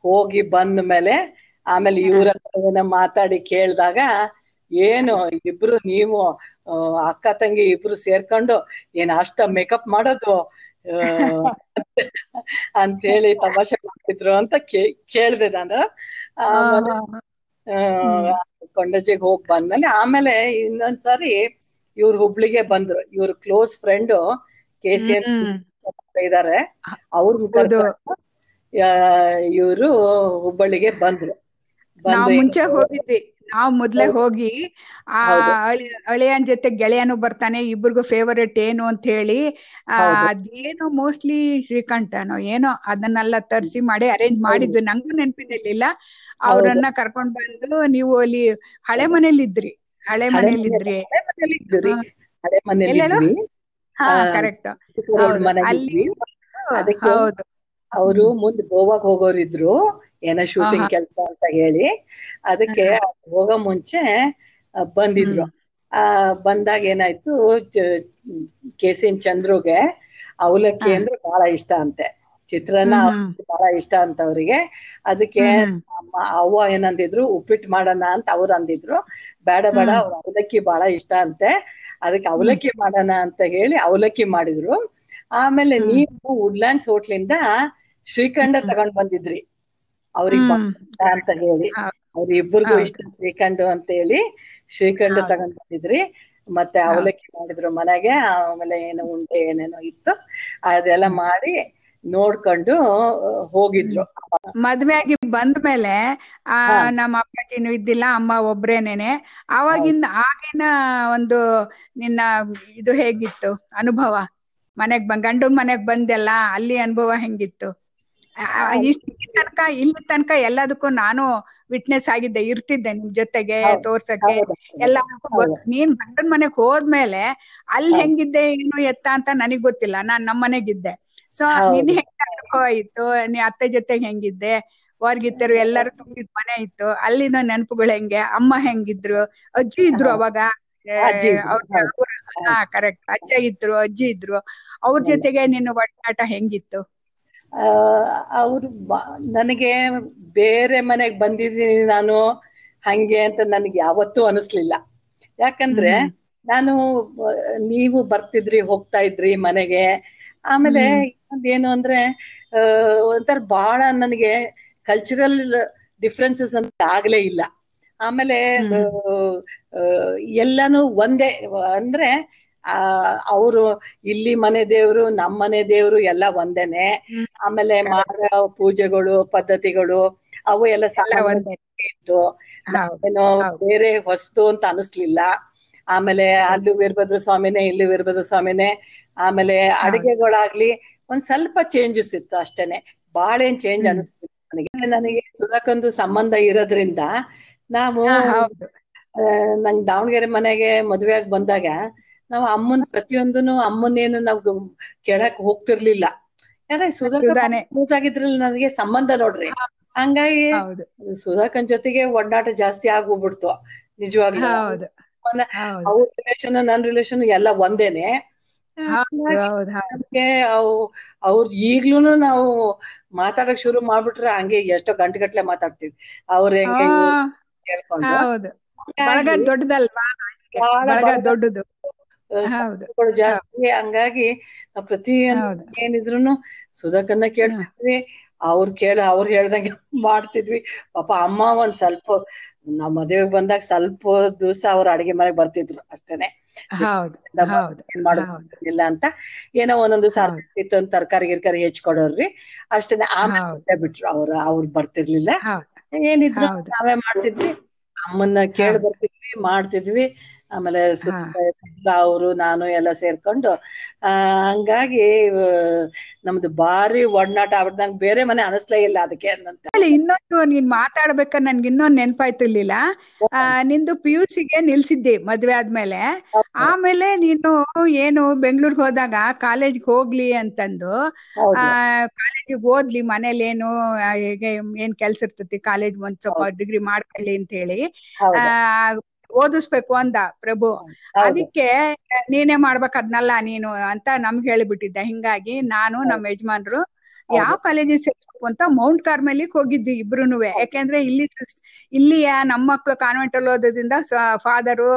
Speaker 3: ಹೋಗಿ ಬಂದ ಮೇಲೆ ಆಮೇಲೆ ಇವ್ರ ಮಾತಾಡಿ ಕೇಳ್ದಾಗ ಏನು ಇಬ್ರು ನೀವು ಅಕ್ಕ ತಂಗಿ ಇಬ್ರು ಸೇರ್ಕೊಂಡು ಏನ್ ಅಷ್ಟ ಮೇಕಪ್ ಮಾಡೋದು ಅಂತ ಹೇಳಿ ತಮಾಷೆ ಮಾಡ್ತಿದ್ರು ಅಂತ ಕೇ- ಕೇಳ್ದೆ ನಾನು. ಕೊಂಡಜಿಗೆ ಹೋಗ್ ಬಂದ್ಮೇಲೆ ಆಮೇಲೆ ಇನ್ನೊಂದ್ಸರಿ ಇವ್ರು ಹುಬ್ಳಿಗೆ ಬಂದ್ರು. ಇವ್ರ close friend K C N. ಇದಾರೆ. ಅವ್ರ. ಇವರು ಹುಬ್ಬಳ್ಳಿಗೆ ಬಂದ್ರು.
Speaker 2: ನಾವ್ ಮುಂಚೆ ಹೋಗಿದ್ವಿ. ನಾವ್ ಮೊದ್ಲೇ ಹೋಗಿ ಆ. ಅಳಿಯನ್ ಜೊತೆ ಗೆಳೆಯನು ಬರ್ತಾನೆ ಇಬ್ರಿಗೂ ಫೇವರೇಟ್ ಏನು ಅಂತ ಹೇಳಿ ಆ. ಅದೇನೋ ಮೋಸ್ಟ್ಲಿ ಶ್ರೀಕಂಠನೋ ಏನೋ ಅದನ್ನೆಲ್ಲ ತರಿಸಿ ಮಾಡಿ ಅರೇಂಜ್ ಮಾಡಿದ್ದು. ನಂಗೂ ನೆನಪಿನಲ್ಲಿಲ್ಲ ಅವ್ರನ್ನ ಕರ್ಕೊಂಡ್ ಬಂದು ನೀವು ಅಲ್ಲಿ ಹಳೆ ಮನೇಲಿ ಇದ್ರಿ ಹಳೆ ಮನೇಲಿ ಇದ್ರಿ
Speaker 3: ಹಳೆ ಮನೇಲಿ
Speaker 2: ಕರೆಕ್ಟ್. ಅಲ್ಲಿ ಹೌದು.
Speaker 3: ಅವರು ಮುಂದ್ ಗೋವಾಗ್ ಹೋಗೋರಿದ್ರು. ಏನೋ ಶೂಟಿಂಗ್. ಕೆಲಸ ಅಂತ ಹೇಳಿ ಅದಕ್ಕೆ ಹೋಗೋ ಮುಂಚೆ ಬಂದಿದ್ರು. ಆ ಬಂದಾಗ ಏನಾಯ್ತು ಕೆ ಸಿ ಎನ್ ಚಂದ್ರುಗೆ ಅವಲಕ್ಕಿ. ಅಂದ್ರೆ ಬಹಳ ಇಷ್ಟ ಅಂತೆ. ಚಿತ್ರಾನ್ನ. ಬಹಳ ಇಷ್ಟ ಅಂತ ಅವ್ರಿಗೆ. ಅದಕ್ಕೆ ಅವ್ವ ಏನಂದಿದ್ರು ಉಪ್ಪಿಟ್ಟು ಮಾಡೋಣ ಅಂತ ಅವ್ರು ಅಂದಿದ್ರು. ಬೇಡ ಬೇಡ. ಅವ್ರ ಅವಲಕ್ಕಿ ಬಹಳ ಇಷ್ಟ ಅಂತೆ. ಅದಕ್ಕೆ ಅವಲಕ್ಕಿ ಮಾಡೋಣ ಅಂತ ಹೇಳಿ ಅವಲಕ್ಕಿ ಮಾಡಿದ್ರು. ಆಮೇಲೆ. ನೀವು ವುಡ್ಲ್ಯಾಂಡ್ಸ್ ಹೋಟ್ಲಿಂದ ಶ್ರೀಖಂಡ ತಗೊಂಡ್ ಬಂದಿದ್ರಿ. ಅವ್ರಿಗೆ. ಅಂತ ಹೇಳಿ.
Speaker 2: ಹೌದು.
Speaker 3: ಅವ್ರ ಇಬ್ಬರಿಗೂ ಇಷ್ಟ ಶ್ರೀಖಂಡು ಅಂತ ಹೇಳಿ ಶ್ರೀಖಂಡು. ತಗೊಂಡ್ ಬಂದಿದ್ರಿ. ಮತ್ತೆ ಅವಲಕ್ಕಿ ಮಾಡಿದ್ರು ಮನೆಗೆ ಆಮೇಲೆ ಏನೋ ಉಂಡೆ ಏನೇನೋ ಇತ್ತು ಅದೆಲ್ಲ ಮಾಡಿ ನೋಡ್ಕೊಂಡು ಹೋಗಿದ್ರು.
Speaker 2: ಮದ್ವೆ ಆಗಿ ಬಂದ್ಮೇಲೆ ಆ
Speaker 3: ಹಾ.
Speaker 2: ನಮ್ಮ ಅಪ್ಪಾಜಿನೂ ಇದ್ದಿಲ್ಲ ಅಮ್ಮ ಒಬ್ರೇನೇನೆ. ಆವಾಗಿಂದ ಆಗಿನ ಒಂದು ನಿನ್ನ ಇದು ಹೇಗಿತ್ತು ಅನುಭವ? ಮನೆಗ್ ಬಂದ್ ಗಂಡನ್ ಮನೆಗ್ ಬಂದೆಲ್ಲ ಅಲ್ಲಿ ಅನುಭವ ಹೆಂಗಿತ್ತು? ಆ- ಆ- ಇಷ್ಟ್ ತನಕ ಇಲ್ಲಿ ತನಕ ಎಲ್ಲದಕ್ಕೂ ನಾನು ವಿಟ್ನೆಸ್ ಆಗಿದ್ದೆ ಇರ್ತಿದ್ದೆ ನಿಮ್ ಜೊತೆಗೆ. ತೋರ್ಸಕ್ಕೆ. ಎಲ್ಲ ನೀನ್ ಗಂಡನ್ ಮನೆಗ್ ಹೋದ್ಮೇಲೆ ಅಲ್ಲಿ. ಹೆಂಗಿದ್ದೆ ಏನು ಎತ್ತ ಅಂತ ನನಗ್ ಗೊತ್ತಿಲ್ಲ. ನಾನ್ ನಮ್ ಮನೆಗಿದ್ದೆ. ಸೊ ನೀನ್ ಹೆಂಗ ಅನುಭವ ಇತ್ತು? ನೀ ಅತ್ತೆ ಜೊತೆಗ್ ಹೆಂಗಿದ್ದೆ? ಹೊರ್ಗಿತ್ತರು ಎಲ್ಲರೂ ತುಂಬಿದ ಮನೆ ಇತ್ತು. ಅಲ್ಲಿನ ನೆನಪುಗಳು ಹೆಂಗೆ? ಅಮ್ಮ ಹೆಂಗಿದ್ರು? ಅಜ್ಜಿ ಇದ್ರು ಅವಾಗ? ಕರೆಕ್ಟ್ ಅಜ್ಜ ಇದ್ರು. ಅಜ್ಜಿ ಇದ್ರು ಅವ್ರ ಜೊತೆಗೆ ನಿನ್ನ ಒಡನಾಟ ಹೆಂಗಿತ್ತು?
Speaker 3: ಅವರು ನನಗೆ ಬೇರೆ ಮನೆಗ್ ಬಂದಿದ್ದೀನಿ ನಾನು ಹಂಗೆ ಅಂತ ನನಗೆ ಯಾವತ್ತೂ ಅನಿಸ್ಲಿಲ್ಲ. ಯಾಕಂದ್ರೆ ನಾನು ನೀವು ಬರ್ತಿದ್ರಿ ಹೋಗ್ತಾ ಇದ್ರಿ ಮನೆಗೆ. ಆಮೇಲೆ ಏನು ಅಂದ್ರೆ ಒಂಥರ ಬಹಳ ನನಗೆ ಕಲ್ಚರಲ್ ಡಿಫ್ರೆನ್ಸಸ್ ಅಂತ ಆಗ್ಲೇ ಇಲ್ಲ. ಆಮೇಲೆ ಎಲ್ಲಾನು ಒಂದೇ ಅಂದ್ರೆ ಆ ಅವರು ಇಲ್ಲಿ ಮನೆ ದೇವ್ರು ನಮ್ ಮನೆ ದೇವ್ರು ಎಲ್ಲ ಒಂದೇನೆ. ಆಮೇಲೆ ಮಾರ ಪೂಜೆಗಳು ಪದ್ಧತಿಗಳು ಅವು ಎಲ್ಲ
Speaker 2: ಸಾಲ
Speaker 3: ಇತ್ತು ಏನೋ ಬೇರೆ ಹೊಸ್ತು ಅಂತ ಅನಿಸ್ಲಿಲ್ಲ. ಆಮೇಲೆ ಅಲ್ಲಿ ವೀರಭದ್ರ ಸ್ವಾಮಿನೇ ಇಲ್ಲಿ ವೀರಭದ್ರ ಸ್ವಾಮಿನೇ. ಆಮೇಲೆ ಅಡಿಗೆಗಳಾಗ್ಲಿ ಒಂದ್ ಸ್ವಲ್ಪ ಚೇಂಜಸ್ ಇತ್ತು ಅಷ್ಟೇನೆ. ಬಾಳೇನ್ ಚೇಂಜ್ ಅನಿಸ್ತಿತ್ತು ನನಗೆ. ನನಗೆ ಸುಧಾಕಂದು ಸಂಬಂಧ ಇರೋದ್ರಿಂದ ನಾವು ನಂಗ್ ದಾವಣಗೆರೆ ಮನೆಗೆ ಮದ್ವೆ ಆಗಿ ಬಂದಾಗ ನಾವು ಅಮ್ಮನ್ ಪ್ರತಿಯೊಂದನು ಅಮ್ಮನೇನು ನಾವು ಕೇಳಕ್ ಹೋಗ್ತಿರ್ಲಿಲ್ಲ. ಯಾಕಂದ್ರೆ ಸುಧಾಕರ್ ಆಗಿದ್ರಲ್ಲಿ ನನಗೆ ಸಂಬಂಧ ನೋಡ್ರಿ. ಹಂಗಾಗಿ ಸುಧಾಕನ್ ಜೊತೆಗೆ ಒಡ್ಡಾಟ ಜಾಸ್ತಿ ಆಗೋಗ್ಬಿಡ್ತು ನಿಜವಾಗ್ಲೂ. ಅವ್ರ ರಿಲೇಷನ್ ನನ್ ರಿಲೇಶನ್ ಎಲ್ಲ ಒಂದೇನೆ. ಅವ್ರ ಈಗ್ಲೂನು ನಾವು ಮಾತಾಡಕ್ ಶುರು ಮಾಡ್ಬಿಟ್ರೆ ಹಂಗೆ ಎಷ್ಟೋ ಗಂಟೆ ಗಟ್ಲೆ ಮಾತಾಡ್ತೀವಿ. ಅವ್ರ ಹೆಂಗೆ
Speaker 2: ದೊಡ್ಡದಲ್ವಾ? ದೊಡ್ಡದು.
Speaker 3: ಜಾಸ್ತಿ. ಹಂಗಾಗಿ
Speaker 2: ಹೌದು.
Speaker 3: ಏನಿದ್ರು ಸುಧಾಕರ್ನ ಕೇಳ್ತಿದ್ವಿ. ಅವ್ರು ಕೇಳ ಅವ್ರು ಹೇಳ್ದಂಗೆ ಮಾಡ್ತಿದ್ವಿ. ಪಾಪ ಅಮ್ಮ ಒಂದ್ ಸ್ವಲ್ಪ ನಮ್ಮ ಮದುವೆಗೆ ಬಂದಾಗ ಸ್ವಲ್ಪ ದಿವಸ ಅವ್ರ ಅಡಿಗೆ ಮನೆಗ್ ಬರ್ತಿದ್ರು ಅಷ್ಟೇನೆ. ಇಲ್ಲ ಅಂತ. ಏನೋ ಒಂದೊಂದು ಸಾರ್
Speaker 2: ಹೌದು.
Speaker 3: ಇತ್ತು ಅಂತ ತರಕಾರಿ ಗಿರ್ಕಾರಿ ಹೆಚ್ಕೊಡೋರ್ರಿ ಅಷ್ಟೇನೆ. ಆಮೇಲೆ ಬಿಟ್ರು ಅವ್ರ ಅವ್ರು ಬರ್ತಿರ್ಲಿಲ್ಲ. ಏನಿದ್ರು ನಾವೇ ಮಾಡ್ತಿದ್ವಿ. ಅಮ್ಮನ್ನ ಕೇಳಿ. ಬರ್ತಿದ್ವಿ ಮಾಡ್ತಿದ್ವಿ. ಆಮೇಲೆ. ಅವರು ನಾನು ಎಲ್ಲ ಸೇರ್ಕೊಂಡು ಆ ಹಂಗಾಗಿ ನಮ್ದು ಬಾರಿ ಒಡನಾಟ ಆಗ್ಬಿಟ್ಟು ನಂಗೆ ಬೇರೆ ಮನೆ ಅನಿಸ್ಲೇ ಇಲ್ಲ ಅದಕ್ಕೆ ಅಂತ
Speaker 2: ಹೇಳಿ, ಇನ್ನೊಂದು ನೀನ್ ಮಾತಾಡ್ಬೇಕ ನನ್ಗೆ ಇನ್ನೊಂದು ನೆನ್ಪಾಯ್ತಿರ್ಲಿಲ್ಲ. ನಿಂದು ಪಿ ಯು ಸಿಗೆ ನಿಲ್ಸಿದ್ದಿ ಮದ್ವೆ ಆದ್ಮೇಲೆ. ಆಮೇಲೆ ನೀನು ಏನು ಬೆಂಗ್ಳೂರ್ಗೆ ಹೋದಾಗ ಕಾಲೇಜ್ಗೆ ಹೋಗ್ಲಿ ಅಂತಂದು ಆ ಕಾಲೇಜಿಗೆ ಓದ್ಲಿ ಮನೇಲಿ ಏನು ಏನ್ ಕೆಲ್ಸ ಇರ್ತತಿ ಕಾಲೇಜ್ ಒಂದ್ ಸ್ವಲ್ಪ ಡಿಗ್ರಿ ಮಾಡ್ಕೊಳ್ಳಿ ಅಂತ ಹೇಳಿ. ಆ ಓದಿಸ್ಬೇಕು ಅಂದ ಪ್ರಭು. ಅದಕ್ಕೆ ನೀನೇ ಮಾಡ್ಬೇಕು ಅದ್ನಲ್ಲ ನೀನು ಅಂತ ನಮ್ಗೆ ಹೇಳಿಬಿಟ್ಟಿದ್ದ. ಹಿಂಗಾಗಿ ನಾನು ನಮ್ಮ ಯಜಮಾನ್ರು ಯಾವ ಕಾಲೇಜಿಗೆ ಸೇರ್ಬೇಕು ಅಂತ ಮೌಂಟ್ ಕಾರ್ಮೆಲಿಗೆ ಹೋಗಿದ್ವಿ ಇಬ್ರುನುವೆ. ಯಾಕೆಂದ್ರೆ ಇಲ್ಲಿ ಇಲ್ಲಿಯ ನಮ್ಮ ಮಕ್ಳು ಕಾನ್ವೆಂಟ್ ಅಲ್ಲಿ ಓದೋದ್ರಿಂದ ಫಾದರು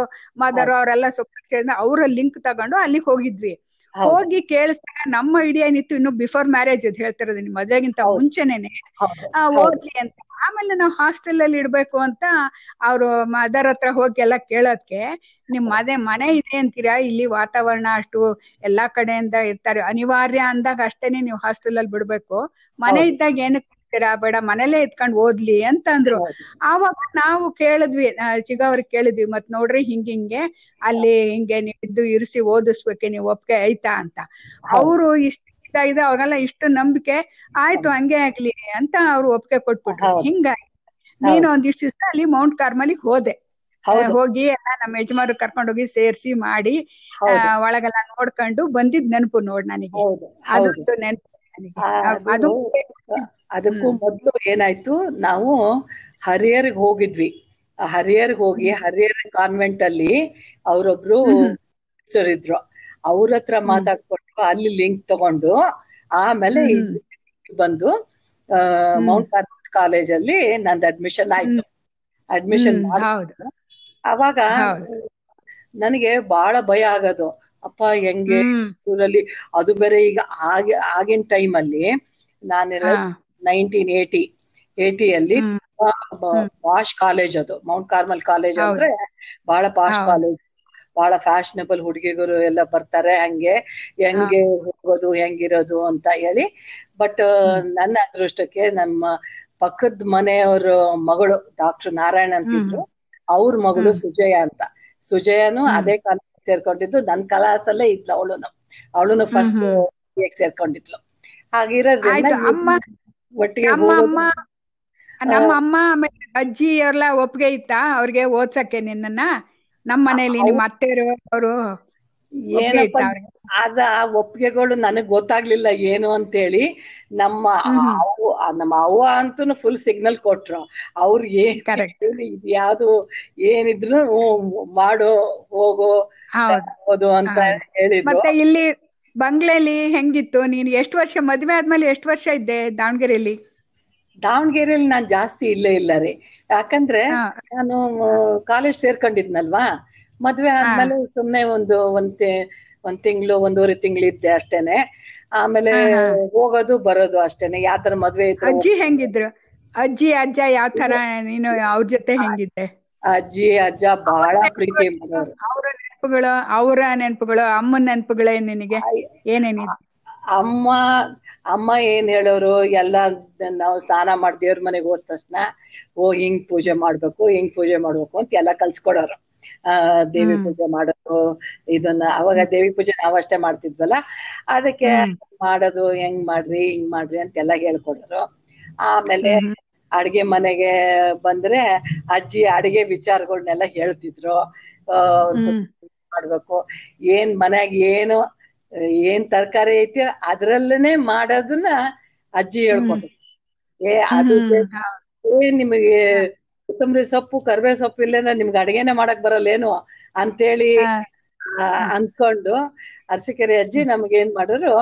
Speaker 2: ಮದರ್ ಅವರೆಲ್ಲ ಸ್ವಲ್ಪ ಅವರ ಲಿಂಕ್ ತಗೊಂಡು ಅಲ್ಲಿಗೆ ಹೋಗಿದ್ವಿ. ಹೋಗಿ ಕೇಳಿಸ್ದಾಗ ನಮ್ಮ ಐಡಿಯಾ ಏನಿತ್ತು ಇನ್ನು ಬಿಫೋರ್ ಮ್ಯಾರೇಜ್ ಅದು ಹೇಳ್ತಿರೋದು ಮದ್ವೆಗಿಂತ. ಮುಂಚೆನೇನೆ. ಆ,
Speaker 3: ಹೌದು.
Speaker 2: ಓದ್ಲಿ ಅಂತ. ಆಮೇಲೆ ನಾವು ಹಾಸ್ಟೆಲ್ ಅಲ್ಲಿ ಇಡ್ಬೇಕು ಅಂತ ಅವ್ರು ಮದರ್ ಹತ್ರ ಹೋಗಿ ಎಲ್ಲ ಕೇಳೋದ್ಕೆ ನಿಮ್ ಮನೆ ಮನೆ ಇದೆ ಅಂತೀರಾ? ಇಲ್ಲಿ ವಾತಾವರಣ ಅಷ್ಟು ಎಲ್ಲಾ ಕಡೆಯಿಂದ ಇರ್ತಾರೆ. ಅನಿವಾರ್ಯ ಅಂದಾಗ ಅಷ್ಟೇನೆ ನೀವು ಹಾಸ್ಟೆಲ್ ಅಲ್ಲಿ ಬಿಡ್ಬೇಕು. ಮನೆ ಇದ್ದಾಗ ಏನಕ್ಕೆ ಕಳಿಸ್ತೀರಾ ಬೇಡ ಮನೇಲೆ ಇದ್ಕೊಂಡ್ ಓದ್ಲಿ ಅಂತ ಅಂದ್ರು ಆವಾಗ ನಾವು ಕೇಳಿದ್ವಿ ಚಿಗ ಅವ್ರಿಗೆ ಕೇಳಿದ್ವಿ ಮತ್ ನೋಡ್ರಿ ಹಿಂಗ್ ಹಿಂಗೆ ಅಲ್ಲಿ ಹಿಂಗೆ ನೀವು ಇದ್ದು ಇರಿಸಿ ಓದಿಸ್ಬೇಕೆ ನೀವು ಒಪ್ಪಿಗೆ ಐತಾ ಅಂತ. ಅವರು ಇಷ್ಟ ಇದಾಗಿದೆ ಅವಾಗೆಲ್ಲ ಇಷ್ಟು ನಂಬಿಕೆ ಆಯ್ತು ಹಂಗೆ ಆಗ್ಲಿ ಅಂತ ಅವ್ರು ಒಪ್ಪಿಗೆ ಕೊಟ್ಬಿಟ್ರು.
Speaker 3: ಹಿಂಗಾಯ್ತು
Speaker 2: ಹಿಂಗಾಗಿ ನೀನು ಒಂದಿಷ್ಟು ದಿವಸ ಅಲ್ಲಿ ಮೌಂಟ್ ಕಾರ್ಮಲಿಗೆ ಹೋದೆ. ಹೋಗಿ ಎಲ್ಲ ನಮ್ಮ ಯಜಮಾನ್ರು ಕರ್ಕೊಂಡು ಹೋಗಿ ಸೇರ್ಸಿ ಮಾಡಿ ಒಳಗೆಲ್ಲ ನೋಡ್ಕೊಂಡು ಬಂದಿದ್ ನೆನಪು ನೋಡ್ ನನಗೆ. ಅದೊಂದು ನೆನಪು.
Speaker 3: ಅದಕ್ಕೂ ಮೊದ್ಲು ಏನಾಯ್ತು ನಾವು ಹರಿಹರ್ಗ್ ಹೋಗಿದ್ವಿ. ಆ ಹರಿಹರ್ಗ್ ಹೋಗಿ ಹರಿಹರ್ ಕಾನ್ವೆಂಟ್ ಅಲ್ಲಿ ಅವರೊಬ್ರು ಇದ್ರು. ಅವ್ರ ಹತ್ರ ಮಾತಾಡ್ಕೊಂಡು ಅಲ್ಲಿ ಲಿಂಕ್ ತಗೊಂಡು ಆಮೇಲೆ. ಬಂದು ಆ, ಮೌಂಟ್ ಕಾರ್ಮೆಲ್ ಕಾಲೇಜ್ ಅಲ್ಲಿ ನಂದು ಅಡ್ಮಿಷನ್ ಆಯ್ತು. ಅಡ್ಮಿಷನ್ ಅವಾಗ ನನಗೆ ಬಹಳ ಭಯ ಆಗೋದು. ಅಪ್ಪ ಹೆಂಗೆ ಊರಲ್ಲಿ ಅದು ಬೇರೆ ಈಗ ಆಗ ಆಗಿನ ಟೈಮ್ ಅಲ್ಲಿ ನಾನೆಲ್ಲ. ನೈನ್ಟೀನ್ ಏಟಿ ಏಟಿಯಲ್ಲಿ. ಪಾಶ್ ಕಾಲೇಜ್ ಅದು. ಮೌಂಟ್ ಕಾರ್ಮಲ್ ಕಾಲೇಜ್ ಅಂದ್ರೆ ಬಹಳ ಪಾಶ್. ಕಾಲೇಜ್ ಬಹಳ ಫ್ಯಾಷನಬಲ್ ಹುಡುಗಿಗರು ಎಲ್ಲ ಬರ್ತಾರೆ ಹಂಗೆ. ಹೆಂಗೆ ಹೋಗೋದು ಹೆಂಗಿರೋದು ಅಂತ ಹೇಳಿ. ಬಟ್ ನನ್ನ ಅದೃಷ್ಟಕ್ಕೆ ನಮ್ಮ ಪಕ್ಕದ ಮನೆಯವ್ರ ಮಗಳು ಡಾಕ್ಟರ್ ನಾರಾಯಣ ಅಂತಿದ್ರು. ಅವ್ರ ಮಗಳು ಸುಜಯ ಅಂತ. ಸುಜಯನು ಅದೇ ಕಾಲೇಜ್ ಸೇರ್ಕೊಂಡಿದ್ದು. ನನ್ ಕಲಾಸಲ್ಲೇ ಇದ್ಲು ಅವಳುನು. ಅವಳುನು ಫಸ್ಟ್ ಸೇರ್ಕೊಂಡಿದ್ಲು. ಹಾಗಿರೋದ್ರಿಂದ ಒಟ್ಟಿಗೆ
Speaker 2: ನಮ್ಮ ಅಮ್ಮ ನಮ್ಮ ಅಮ್ಮ ಆಮೇಲೆ ಅಜ್ಜಿ ಎಲ್ಲ ಒಪ್ಪಿಗೆ ಇತ್ತಾ? ಅವ್ರಿಗೆ ಓದ್ಸಕ್ಕೆ ನಿನ್ನನ್ನ? ನಮ್ಮ ಮನೇಲಿ ನಿಮ್ಮ ಅತ್ತೆರು ಅವರು
Speaker 3: ಏನಪ್ಪ ಅದ ಆ ಒಪ್ಪಿಗೆಗಳು ನನಗ್ ಗೊತ್ತಾಗ್ಲಿಲ್ಲ ಏನು ಅಂತೇಳಿ ನಮ್ಮ ಅವ್ವ ನಮ್ಮ ಅವ್ವ ಅಂತೂ ಫುಲ್ ಸಿಗ್ನಲ್ ಕೊಟ್ರು. ಅವ್ರು ಏನ್ ಯಾವ್ದು ಏನಿದ್ರು ಮಾಡು ಹೋಗು
Speaker 2: ಹೌದು.
Speaker 3: ಅಂತ. ಹೇಳಿದ್ರು.
Speaker 2: ಮತ್ತೆ ಇಲ್ಲಿ ಬಂಗ್ಲೆಲಿ ಹೆಂಗಿತ್ತು? ನೀನ್ ಎಷ್ಟು ವರ್ಷ ಮದ್ವೆ ಆದ್ಮೇಲೆ ಎಷ್ಟು ವರ್ಷ ಇದ್ದೆ ದಾವಣಗೆರೆಯಲ್ಲಿ
Speaker 3: ದಾವಣಗೆರೆಯಲ್ಲಿ ನಾನ್ ಜಾಸ್ತಿ ಇಲ್ಲೇ ಇಲ್ಲ ರೀ. ಯಾಕಂದ್ರೆ ನಾನು ಕಾಲೇಜ್ ಸೇರ್ಕೊಂಡಿದ್ನಲ್ವಾ? ಮದ್ವೆ ಆದ್ಮೇಲೆ ಸುಮ್ನೆ ಒಂದು ಒಂದ್ ತಿ- ಒಂದ್ ತಿಂಗ್ಳು ಒಂದೂವರೆ ತಿಂಗಳು ಇದ್ದೆ ಅಷ್ಟೇನೆ. ಆಮೇಲೆ ಹೋಗೋದು ಬರೋದು ಅಷ್ಟೇನೆ. ಯಾವ ತರ ಮದ್ವೆ ಇದ್ರು
Speaker 2: ಅಜ್ಜಿ ಹೆಂಗಿದ್ರು? ಅಜ್ಜಿ ಅಜ್ಜ ಯಾವ ತರ ನೀನು ಅವ್ರ ಜೊತೆ ಹೆಂಗಿದ್ದೆ?
Speaker 3: ಅಜ್ಜಿ ಅಜ್ಜ ಬಹಳ ಪ್ರೀತಿ ಮಾಡೋರು
Speaker 2: ಅವ್ರ ನೆನಪುಗಳು ಅವರ ನೆನಪುಗಳು ಅಮ್ಮನ ನೆನಪುಗಳೇ ನಿನಗೆ? ಏನೇನಿದೆ
Speaker 3: ಅಮ್ಮ ಅಮ್ಮ ಏನ್ ಹೇಳೋರು? ಎಲ್ಲ ನಾವು ಸ್ನಾನ ಮಾಡಿ ದೇವ್ರ ಮನೆಗೆ ಹೋದ ತಕ್ಷಣ ಓ ಹಿಂಗ್ ಪೂಜೆ ಮಾಡ್ಬೇಕು ಹಿಂಗ್ ಪೂಜೆ ಮಾಡ್ಬೇಕು ಅಂತ ಎಲ್ಲ ಕಲ್ಸ್ಕೊಡೋರು. ಆ ದೇವಿ ಪೂಜೆ ಮಾಡೋದು ಇದನ್ನ ಅವಾಗ ದೇವಿ ಪೂಜೆ ನಾವಷ್ಟೇ ಅಷ್ಟೇ ಮಾಡ್ತಿದ್ವಲ್ಲ ಅದಕ್ಕೆ ಮಾಡೋದು ಹೆಂಗ್ ಮಾಡ್ರಿ ಹಿಂಗ್ ಮಾಡ್ರಿ ಅಂತೆಲ್ಲ ಹೇಳ್ಕೊಡೋರು. ಆಮೇಲೆ ಅಡ್ಗೆ ಮನೆಗೆ ಬಂದ್ರೆ ಅಜ್ಜಿ ಅಡಿಗೆ ವಿಚಾರಗಳನ್ನೆಲ್ಲ ಹೇಳ್ತಿದ್ರು. ಮಾಡ್ಬೇಕು. ಏನ್ ಮನ್ಯಾಗ ಏನು ಏನ್ ತರಕಾರಿ ಐತಿ ಅದ್ರಲ್ಲೇನೆ ಮಾಡೋದನ್ನ ಅಜ್ಜಿ ಹೇಳ್ಕೊಟ್ರು. ಏ ಅದು ನಿಮಗೆ ಕೊತ್ತಂಬರಿ ಸೊಪ್ಪು ಕರ್ಬೇ ಸೊಪ್ಪು ಇಲ್ಲೇನ ನಿಮ್ಗೆ ಅಡಿಗೆನೆ ಮಾಡಕ್ ಬರಲ್ಲೇನು? ಅಂತೇಳಿ ಅನ್ಕೊಂಡು ಅರಸಿಕೆರೆ ಅಜ್ಜಿ ನಮ್ಗೆ ಏನ್ ಮಾಡೋರು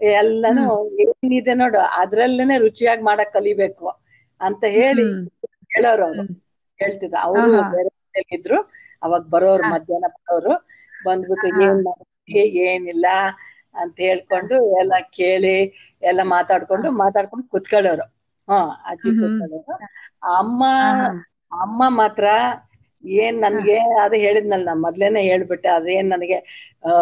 Speaker 3: ಎಲ್ಲಾನು ಏನಿದೆ ನೋಡು ಅದ್ರಲ್ಲೇನೆ ರುಚಿಯಾಗಿ ಮಾಡಕ್ ಕಲಿಬೇಕು ಅಂತ ಹೇಳಿ. ಹೇಳೋರು ಅವ್ರು. ಹೇಳ್ತಿದ್ರು. ಅವರು ಬೇರೆ ಇದ್ರು. ಅವಾಗ ಬರೋರು ಮಧ್ಯಾಹ್ನ ಬರೋರು. ಬಂದ್ಬಿಟ್ಟು ಏನ್ ಮಾಡ್ತೀವಿ ಏನಿಲ್ಲ ಅಂತ ಹೇಳ್ಕೊಂಡು ಎಲ್ಲ ಕೇಳಿ ಎಲ್ಲ ಮಾತಾಡ್ಕೊಂಡು ಮಾತಾಡ್ಕೊಂಡು ಕುತ್ಕೊಳ್ಳೋರು. ಹಾ ಅಜ್ಜಿ ಕುತ್ಕೊಳ್ಳೋರು. ಅಮ್ಮ ಅಮ್ಮ ಮಾತ್ರ ಏನ್ ನನ್ಗೆ ಅದು ಹೇಳಿದ್ನಲ್ಲ ನಾ ಮೊದ್ಲೇನೆ ಹೇಳ್ಬಿಟ್ಟೆ ಅದೇನ್ ನನಗೆ ಆ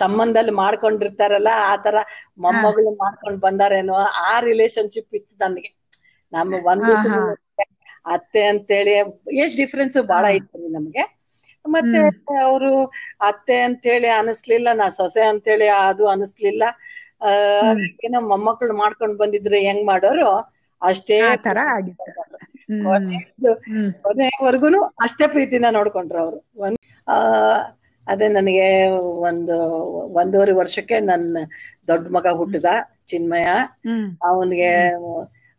Speaker 3: ಸಂಬಂಧದಲ್ಲಿ ಮಾಡ್ಕೊಂಡಿರ್ತಾರಲ್ಲ ಆ ತರ ಮೊಮ್ಮಗಳು ಮಾಡ್ಕೊಂಡ್ ಬಂದಾರೇನೋ ಆ ರಿಲೇಶನ್ಶಿಪ್ ಇತ್ತು ನನ್ಗೆ. ನಮ್ಮ ಒಂದು ಅತ್ತೆ ಅಂತೇಳಿ ಎಷ್ಟ್ ಡಿಫ್ರೆನ್ಸ್ ಬಹಳ ಇತ್ತು ನಮ್ಗೆ. ಮತ್ತೆ ಅವರು ಅತ್ತೆ ಅಂತೇಳಿ ಅನಿಸ್ಲಿಲ್ಲ ನಾ ಸೊಸೆ ಅಂತೇಳಿ ಅದು ಅನಿಸ್ಲಿಲ್ಲ. ಆ ಏನೋ ಮೊಮ್ಮಕ್ಕಳು ಮಾಡ್ಕೊಂಡ್ ಬಂದಿದ್ರೆ ಹೆಂಗ್ ಮಾಡೋರು ಅಷ್ಟೇ
Speaker 2: ತರ ಆಗಿತ್ತು. ಹ್ಮ್.
Speaker 3: ಅಷ್ಟೇ ಪ್ರೀತಿನ ನೋಡ್ಕೊಂಡ್ರು ಅವರು. ಒಂದ್ ಆ ಅದೇ ನನಗೆ ಒಂದು ಒಂದೂವರೆ ವರ್ಷಕ್ಕೆ ನನ್ನ ದೊಡ್ಡ ಮಗ ಹುಟ್ಟಿದ ಚಿನ್ಮಯ. ಅವನಿಗೆ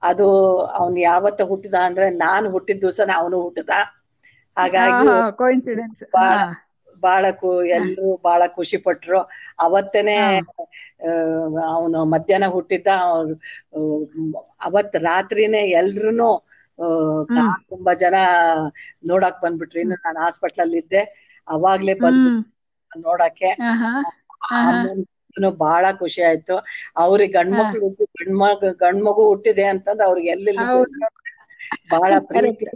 Speaker 3: ಅದು ಅವನ್ ಯಾವತ್ತ ಹುಟ್ಟಿದ ಅಂದ್ರೆ ನಾನ್ ಹುಟ್ಟಿದ ದಿವಸನ ಅವನು ಹುಟ್ಟಿದ. ಹಾಗಾಗಿ
Speaker 2: ಕೋಇನ್ಸಿಡೆನ್ಸ್
Speaker 3: ಬಾಳ ಕು ಎಲ್ರು ಬಾಳ ಖುಷಿ ಪಟ್ರು. ಅವತ್ತೇನೆ ಅವನು ಮಧ್ಯಾಹ್ನ ಹುಟ್ಟಿದ್ದ ಅವತ್ ರಾತ್ರಿನೇ ಕಾ- ತುಂಬಾ ಜನ ನೋಡಕ್ ಬಂದ್ಬಿಟ್ರಿ. ಇನ್ನು ನಾನು ಹಾಸ್ಪಿಟಲ್ ಅಲ್ಲಿ ಇದ್ದೆ. ಅವಾಗ್ಲೇ ಬಂದ್ ನೋಡಕ್ಕೆ. ಬಹಳ ಖುಷಿ ಆಯ್ತು. ಅವ್ರಿಗೆ ಗಂಡ್ಮಕ್ಳು ಹುಟ್ಟಿ ಗಂಡ್ ಮಗು ಹುಟ್ಟಿದೆ ಅಂತಂದ್ರೆ ಅವ್ರಿಗೆ ಎಲ್ಲಿ ಬಹಳ ಪ್ರೀತಿ.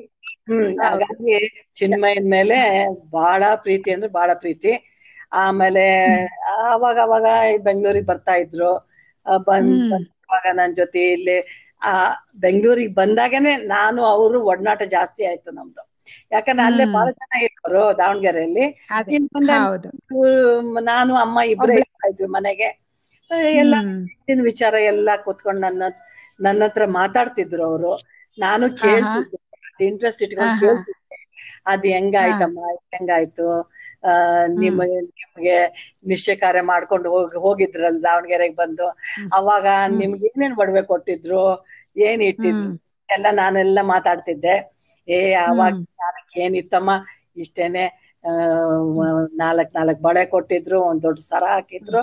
Speaker 3: ಹ್ಮ್. ಹಾಗಾಗಿ ಚಿನ್ಮಯನ್ ಮೇಲೆ ಬಹಳ ಪ್ರೀತಿ ಅಂದ್ರೆ ಬಹಳ ಪ್ರೀತಿ. ಆಮೇಲೆ ಅವಾಗ ಅವಾಗ ಬೆಂಗಳೂರಿಗೆ ಬರ್ತಾ ಇದ್ರು. ಬಂದ್ ಅವಾಗ ನನ್ ಜೊತೆ ಇಲ್ಲಿ ಆ ಬೆಂಗಳೂರಿಗೆ ಬಂದಾಗನೆ ನಾನು ಅವರು ಒಡನಾಟ ಜಾಸ್ತಿ ಆಯ್ತು ನಮ್ದು. ಯಾಕಂದ್ರೆ ಅಲ್ಲೇ. ಬಹಳ ಜನ ಇರೋರು ದಾವಣಗೆರೆಯಲ್ಲಿ. ನಾನು ಅಮ್ಮ ಇಬ್ಬರೇ ಇದ್ವಿ ಮನೆಗೆ. ಎಲ್ಲ ವಿಚಾರ ಎಲ್ಲ ಕೂತ್ಕೊಂಡು ನನ್ನ ನನ್ನ ಹತ್ರ ಮಾತಾಡ್ತಿದ್ರು ಅವರು. ನಾನು ಕೇಳ್ತಿದ್ದೆ. ಇಂಟ್ರೆಸ್ಟ್ ಇಟ್ಕೊಂಡು. ಕೇಳ್ತಿದ್ದೆ. ಅದ್ ಹೆಂಗಾಯ್ತಮ್ಮ ಹೆಂಗಾಯ್ತು ಆ ನಿಮಗೆ ನಿಮ್ಗೆ ನಿಶ್ಚಯ ಕಾರ್ಯ ಮಾಡ್ಕೊಂಡು ಹೋಗ್ ಹೋಗಿದ್ರಲ್ ದಾವಣಗೆರೆಗೆ ಬಂದು? ಅವಾಗ ನಿಮ್ಗೆ ಏನೇನ್ ಒಡವೆ ಕೊಟ್ಟಿದ್ರು? ಏನ್ ಇಟ್ಟಿದ್ರು. ಎಲ್ಲ ನಾನೆಲ್ಲ ಮಾತಾಡ್ತಿದ್ದೆ. ಏ ಅವಾಗ. ಕಾಲಕ್ಕೆ ಏನಿತ್ತಮ್ಮ? ಇಷ್ಟೇನೆ ನಾಲ್ಕ್ ನಾಲ್ಕ್ ಬಳೆ ಕೊಟ್ಟಿದ್ರು ಒಂದ್ ದೊಡ್ಡ ಸರ ಹಾಕಿದ್ರು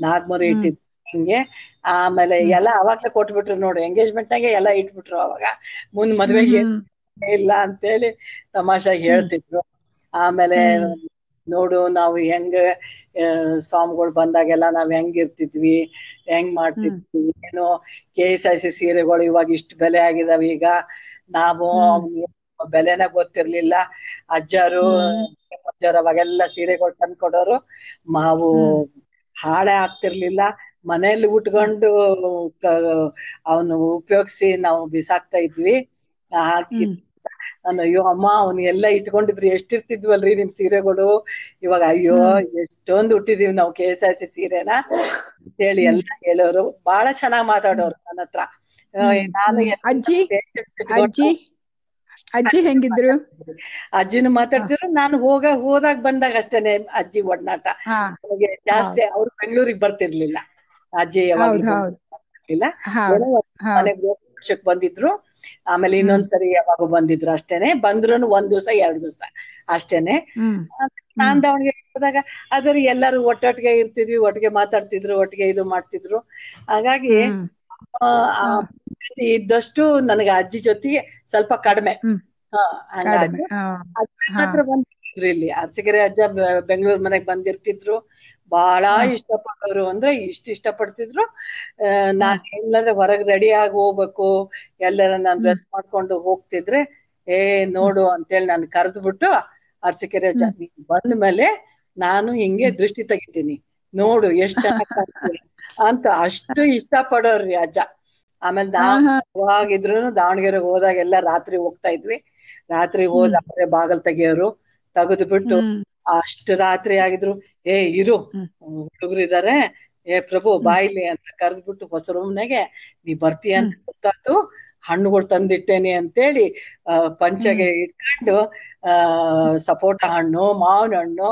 Speaker 3: ನಾಗ್ಮರಿ. ಇಟ್ಟಿದ್ರು ಹಿಂಗೆ. ಆಮೇಲೆ ಎಲ್ಲಾ ಅವಾಗ್ಲೇ ಕೊಟ್ಬಿಟ್ರು ನೋಡು ಎಂಗೇಜ್ಮೆಂಟ್ ನಾಗೆ ಎಲ್ಲ ಇಟ್ಬಿಟ್ರು ಅವಾಗ. ಮುಂದ್ ಮದ್ವೆಗೆ. ಇಲ್ಲ ಅಂತೇಳಿ ತಮಾಷಾಗಿ ಹೇಳ್ತಿದ್ರು. ಆಮೇಲೆ ನೋಡು ನಾವು ಹೆಂಗ ಸ್ವಾಮಿಗಳು ಬಂದಾಗೆಲ್ಲ ನಾವ್ ಹೆಂಗ್ ಇರ್ತಿದ್ವಿ ಹೆಂಗ್ ಮಾಡ್ತಿದ್ವಿ ಏನು ಕೆ ಎಸ್ ಐ ಸಿ ಸೀರೆಗಳು ಇವಾಗ ಇಷ್ಟು ಬೆಲೆ ಆಗಿದಾವ ಈಗ. ನಾವು. ಬೆಲೆನ ಗೊತ್ತಿರ್ಲಿಲ್ಲ. ಅಜ್ಜಾರು
Speaker 2: ಅಜ್ಜರು
Speaker 3: ಅಜ್ಜಾರು ಅವಾಗೆಲ್ಲ ಸೀರೆಗಳು ತಂದ್ಕೊಡೋರು ನಾವು ಹಾಳೆ ಆಗ್ತಿರ್ಲಿಲ್ಲ ಮನೆಯಲ್ಲಿ ಉಟ್ಕೊಂಡು ಅವನು ಉಪಯೋಗಿಸಿ ನಾವು ಬಿಸಾಕ್ತಾ ಇದ್ವಿ. ಹಾಕಿ ಅಯ್ಯೋ ಅಮ್ಮ ಅವ್ನ್ ಎಲ್ಲಾ ಇಟ್ಕೊಂಡಿದ್ರು ಎಷ್ಟಿರ್ತಿದ್ವಲ್ರಿ ನಿಮ್ ಸೀರೆಗಳು? ಇವಾಗ ಅಯ್ಯೋ ಎಷ್ಟೊಂದು ಹುಟ್ಟಿದೀವಿ ನಾವು ಕೆ ಎಸ್ ಆರ್ ಸಿ ಸೀರೆನ. ಹೇಳಿ ಎಲ್ಲ ಹೇಳೋರು. ಬಹಳ ಚೆನ್ನಾಗ್ ಮಾತಾಡೋರು ನನ್ನ ಹತ್ರ. ನಾನು
Speaker 2: ಅಜ್ಜಿ? ಅಜ್ಜಿ? ಅಜ್ಜಿ ಹೆಂಗಿದ್ರು?
Speaker 3: ಅಜ್ಜಿನೂ ಮಾತಾಡ್ತಿದ್ರು ನಾನು ಹೋಗ ಹೋದಾಗ ಬಂದಾಗ ಅಷ್ಟೇನೆ ಅಜ್ಜಿ ಒಡನಾಟ. ನನಗೆ ಜಾಸ್ತಿ ಅವ್ರು ಬೆಂಗಳೂರಿಗೆ ಬರ್ತಿರ್ಲಿಲ್ಲ. ಅಜ್ಜಿ ಯಾವಾಗ
Speaker 2: ಹೌದು ಹೌದು.
Speaker 3: ಇಲ್ಲ
Speaker 2: ಹೌದು
Speaker 3: ಏನೋ ಒಂದ್
Speaker 2: ಹೌದು.
Speaker 3: ವರ್ಷಕ್ ಬಂದಿದ್ರು. ಆಮೇಲೆ ಇನ್ನೊಂದ್ಸರಿ ಯಾವಾಗ ಬಂದಿದ್ರು ಅಷ್ಟೇನೆ ಬಂದ್ರು ಒಂದ್ ದಿವಸ ಎರಡ್ ದಿವಸ ಅಷ್ಟೇನೆ. ನಾನ್ ದಾವಣಗೆರೆ ಹೋದಾಗ ಅದ್ರ ಎಲ್ಲಾರು ಒಟ್ಟೊಟ್ಟಿಗೆ ಇರ್ತಿದ್ವಿ ಒಟ್ಟಿಗೆ ಮಾತಾಡ್ತಿದ್ರು ಒಟ್ಟಿಗೆ ಇದು ಮಾಡ್ತಿದ್ರು. ಹಾಗಾಗಿ ಇದ್ದಷ್ಟು ನನಗೆ ಅಜ್ಜಿ ಜೊತೆಗೆ ಸ್ವಲ್ಪ ಕಡಿಮೆ.
Speaker 2: ಹ್ಮ್.
Speaker 3: ಹಾ ಹಂಗಾಗಿ
Speaker 2: ಕಡಿಮೆ ಹಾ.
Speaker 3: ಅಜ್ಜಿ ಮಾತ್ರ ಬಂದಿದ್ರು ಇಲ್ಲಿ. ಅರ್ಚಗೆರೆ ಅಜ್ಜ ಬೆಂಗಳೂರ್ ಮನೆಗ್ ಬಂದಿರ್ತಿದ್ರು. ಬಹಳ ಇಷ್ಟಪಡೋರು ಅಂದ್ರೆ ಇಷ್ಟ ಇಷ್ಟಪಡ್ತಿದ್ರು. ನಾನ್ ಎಲ್ಲಾದ್ರೆ ಹೊರಗ್ ರೆಡಿ ಆಗಿ ಹೋಗ್ಬೇಕು ಎಲ್ಲರ ನಾನ್ ಡ್ರೆಸ್ ಮಾಡ್ಕೊಂಡು ಹೋಗ್ತಿದ್ರೆ ಏ ನೋಡು ಅಂತೇಳಿ ನಾನು ಕರೆದ್ಬಿಟ್ಟು ಬಿಟ್ಟು ಅರ್ಚಕೆರೆ ಬಂದ ಮೇಲೆ ನಾನು ಹಿಂಗೆ ದೃಷ್ಟಿ ತೆಗಿತೀನಿ. ನೋಡು ಎಷ್ಟ್ ಚೆನ್ನಾಗಿ ಅಂತ ಅಷ್ಟು ಇಷ್ಟ ಪಡೋರ್ರಿ ಅಜ್ಜ. ಆಮೇಲೆ ನಾವಾಗಿದ್ರು ದಾವಣಗೆರೆಗೆ ಹೋದಾಗ ಎಲ್ಲಾ ರಾತ್ರಿ ಹೋಗ್ತಾ ಇದ್ವಿ. ರಾತ್ರಿ ಹೋದ್ರೆ ಬಾಗಲ್ ತೆಗಿಯೋರು ತೆಗೆದು ಬಿಟ್ಟು. ಅಷ್ಟು ರಾತ್ರಿ ಆಗಿದ್ರು ಏ ಇರು. ಹುಡುಗರು ಇದಾರೆ ಏ ಪ್ರಭು ಬಾಯಿಲಿ ಅಂತ ಕರೆದ್ಬಿಟ್ಟು ಹೊಸ ರೂಮ್ನಾಗೆ ನೀ ಬರ್ತೀಯ ಅಂತ ಗೊತ್ತಾತು ಹಣ್ಣುಗಳು ತಂದಿಟ್ಟೇನಿ ಅಂತೇಳಿ ಪಂಚಗೆ ಇಟ್ಕೊಂಡು ಆ ಸಪೋಟ ಹಣ್ಣು ಮಾವಿನ ಹಣ್ಣು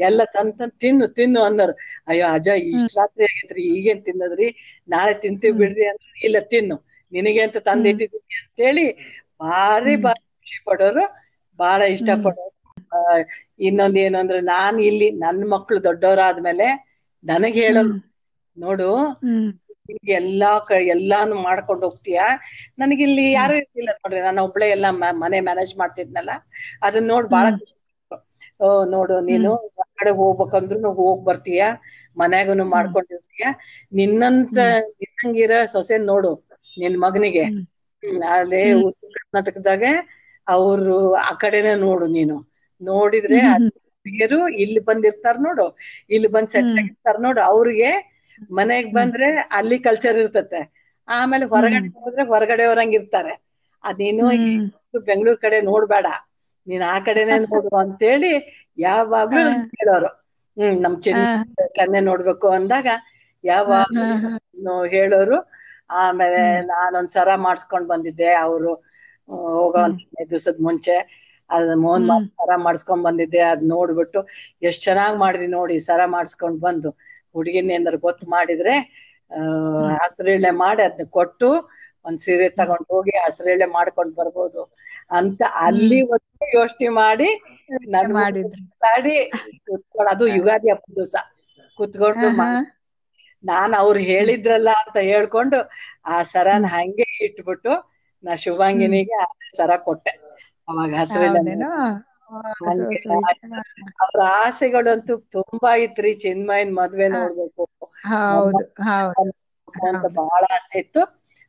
Speaker 3: ಎಲ್ಲ ತಂದ್ ತಂದ್ ತಿನ್ನು ತಿನ್ನು ಅನ್ನೋರು. ಅಯ್ಯೋ ಅಜ್ಜ ಇಷ್ಟ ರಾತ್ರಿ ಆಗೈತ್ರಿ ಈಗೇನ್ ತಿನ್ನದ್ರಿ? ನಾಳೆ ತಿಂತೀವಿ ಬಿಡ್ರಿ ಅಂದ್ರೆ ಇಲ್ಲ ತಿನ್ನು ನಿನಗೆ ಅಂತ ತಂದಿಟ್ಟಿದೀನಿ ಅಂತೇಳಿ ಭಾರಿ ಭಾರಿ ಖುಷಿ ಪಡೋರು ಬಹಳ ಇಷ್ಟ ಪಡೋರು. ಇನ್ನೊಂದ್ ಏನು ಅಂದ್ರೆ ನಾನ್ ಇಲ್ಲಿ ನನ್ ಮಕ್ಳು ದೊಡ್ಡವರಾದ್ಮೇಲೆ ನನಗ್ ಹೇಳೋದು ನೋಡು. ಎಲ್ಲಾ ಕ ಎಲ್ಲಾನು ಮಾಡ್ಕೊಂಡು ಹೋಗ್ತೀಯ? ನನಗಿಲ್ಲಿ ಯಾರು ಇರ್ಲಿಲ್ಲ ನೋಡ್ರಿ ನಾನು ಒಬ್ಳೆ ಎಲ್ಲ ಮನೆ ಮ್ಯಾನೇಜ್ ಮಾಡ್ತಿದ್ನಲ್ಲ ಅದನ್ನ ನೋಡ್ ಬಾಳ ಖುಷಿ. ಆಯ್ತು. ಓ ನೋಡು ನೀನು ಕಡೆ ಹೋಗ್ಬೇಕಂದ್ರು ಹೋಗ್ ಬರ್ತೀಯ ಮನ್ಯಾಗನು ಮಾಡ್ಕೊಂಡಿರ್ತೀಯ. ನಿನ್ನಂತ ನಿನ್ನಂಗಿರ ಸೊಸೆ ನೋಡು ನಿನ್ ಮಗನಿಗೆ. ಅದೇ ಉತ್ತರ ಕರ್ನಾಟಕದಾಗ ಅವ್ರು ಆ ಕಡೆನೆ ನೋಡು ನೀನು. ನೋಡಿದ್ರೆ ಹುಡುಗಿಯರು ಇಲ್ಲಿ ಬಂದಿರ್ತಾರ ನೋಡು ಇಲ್ಲಿ ಬಂದ್ ಸೆಟ್ ಆಗಿರ್ತಾರ ನೋಡು. ಅವ್ರಿಗೆ ಮನೆಗ್ ಬಂದ್ರೆ ಅಲ್ಲಿ ಕಲ್ಚರ್ ಇರ್ತತೆ. ಆಮೇಲೆ ಹೊರಗಡೆ ಹೋದ್ರೆ ಹೊರಗಡೆ ಇರ್ತಾರೆ. ಅದೇನು
Speaker 2: ನೀನು
Speaker 3: ಬೆಂಗಳೂರ್ ಕಡೆ ನೋಡ್ಬೇಡ. ನೀನ್ ಆ ಕಡೆನೆ ನೋಡು ಅಂತೇಳಿ ಯಾವಾಗ್ಲೂ ಹೇಳೋರು ಹ್ಮ್ ನಮ್ ಚಿನ್ನ ಕನ್ನೆ ನೋಡ್ಬೇಕು ಅಂದಾಗ ಯಾವಾಗ್ಲೂ ಹೇಳೋರು. ಆಮೇಲೆ ನಾನೊಂದ್ ಸರ ಮಾಡ್ಸ್ಕೊಂಡ್ ಬಂದಿದ್ದೆ. ಅವರು ಹೋಗೋ ದಿವಸದ ಮುಂಚೆ. ಅದ್ ಮೋಹನ್ ಸರ ಮಾಡ್ಸ್ಕೊಂಡ್ ಬಂದಿದ್ದೆ ಅದ್ ನೋಡ್ಬಿಟ್ಟು ಎಷ್ಟ್ ಚೆನ್ನಾಗ್ ಮಾಡಿದಿ ನೋಡಿ ಸರ ಮಾಡ್ಸ್ಕೊಂಡ್ ಬಂದು. ಹುಡುಗಿನ ಏನಾರ ಗೊತ್ತು ಮಾಡಿದ್ರೆ ಆ ಹಸಿರೆಳೆ ಮಾಡಿ ಅದನ್ನ ಕೊಟ್ಟು ಒಂದ್ ಸೀರೆ ತಗೊಂಡ್ ಹೋಗಿ ಹಸಿರೆಳೆ ಮಾಡ್ಕೊಂಡ್ ಬರ್ಬೋದು ಅಂತ ಅಲ್ಲಿ ಒಂದು ಯೋಚನೆ ಮಾಡಿ ನಾನು. ಮಾತಾಡಿ ಕುತ್ಕೊಂಡು ಅದು ಯುಗಾದಿ ಹಬ್ಬದ ದಿವಸ ಕುತ್ಕೊಂಡು ನಾನ್ ಅವ್ರು ಹೇಳಿದ್ರಲ್ಲ ಅಂತ ಹೇಳ್ಕೊಂಡು ಆ ಸರನ ಹಂಗೆ ಇಟ್ಬಿಟ್ಟು ನಾ ಶುಭಾಂಗಿನಿಗೆ ಸರ ಕೊಟ್ಟೆ. ಅವಾಗ ಅವ್ರ ಆಸೆಗಳಂತೂ ತುಂಬಾ ಇತ್ರಿ ಚಿನ್ಮಯನ್ ಮದ್ವೆ ನೋಡ್ಬೇಕು.
Speaker 2: ಹೌದು ಹೌದು
Speaker 3: ಅಂತ ಬಹಳ ಆಸೆ ಇತ್ತು.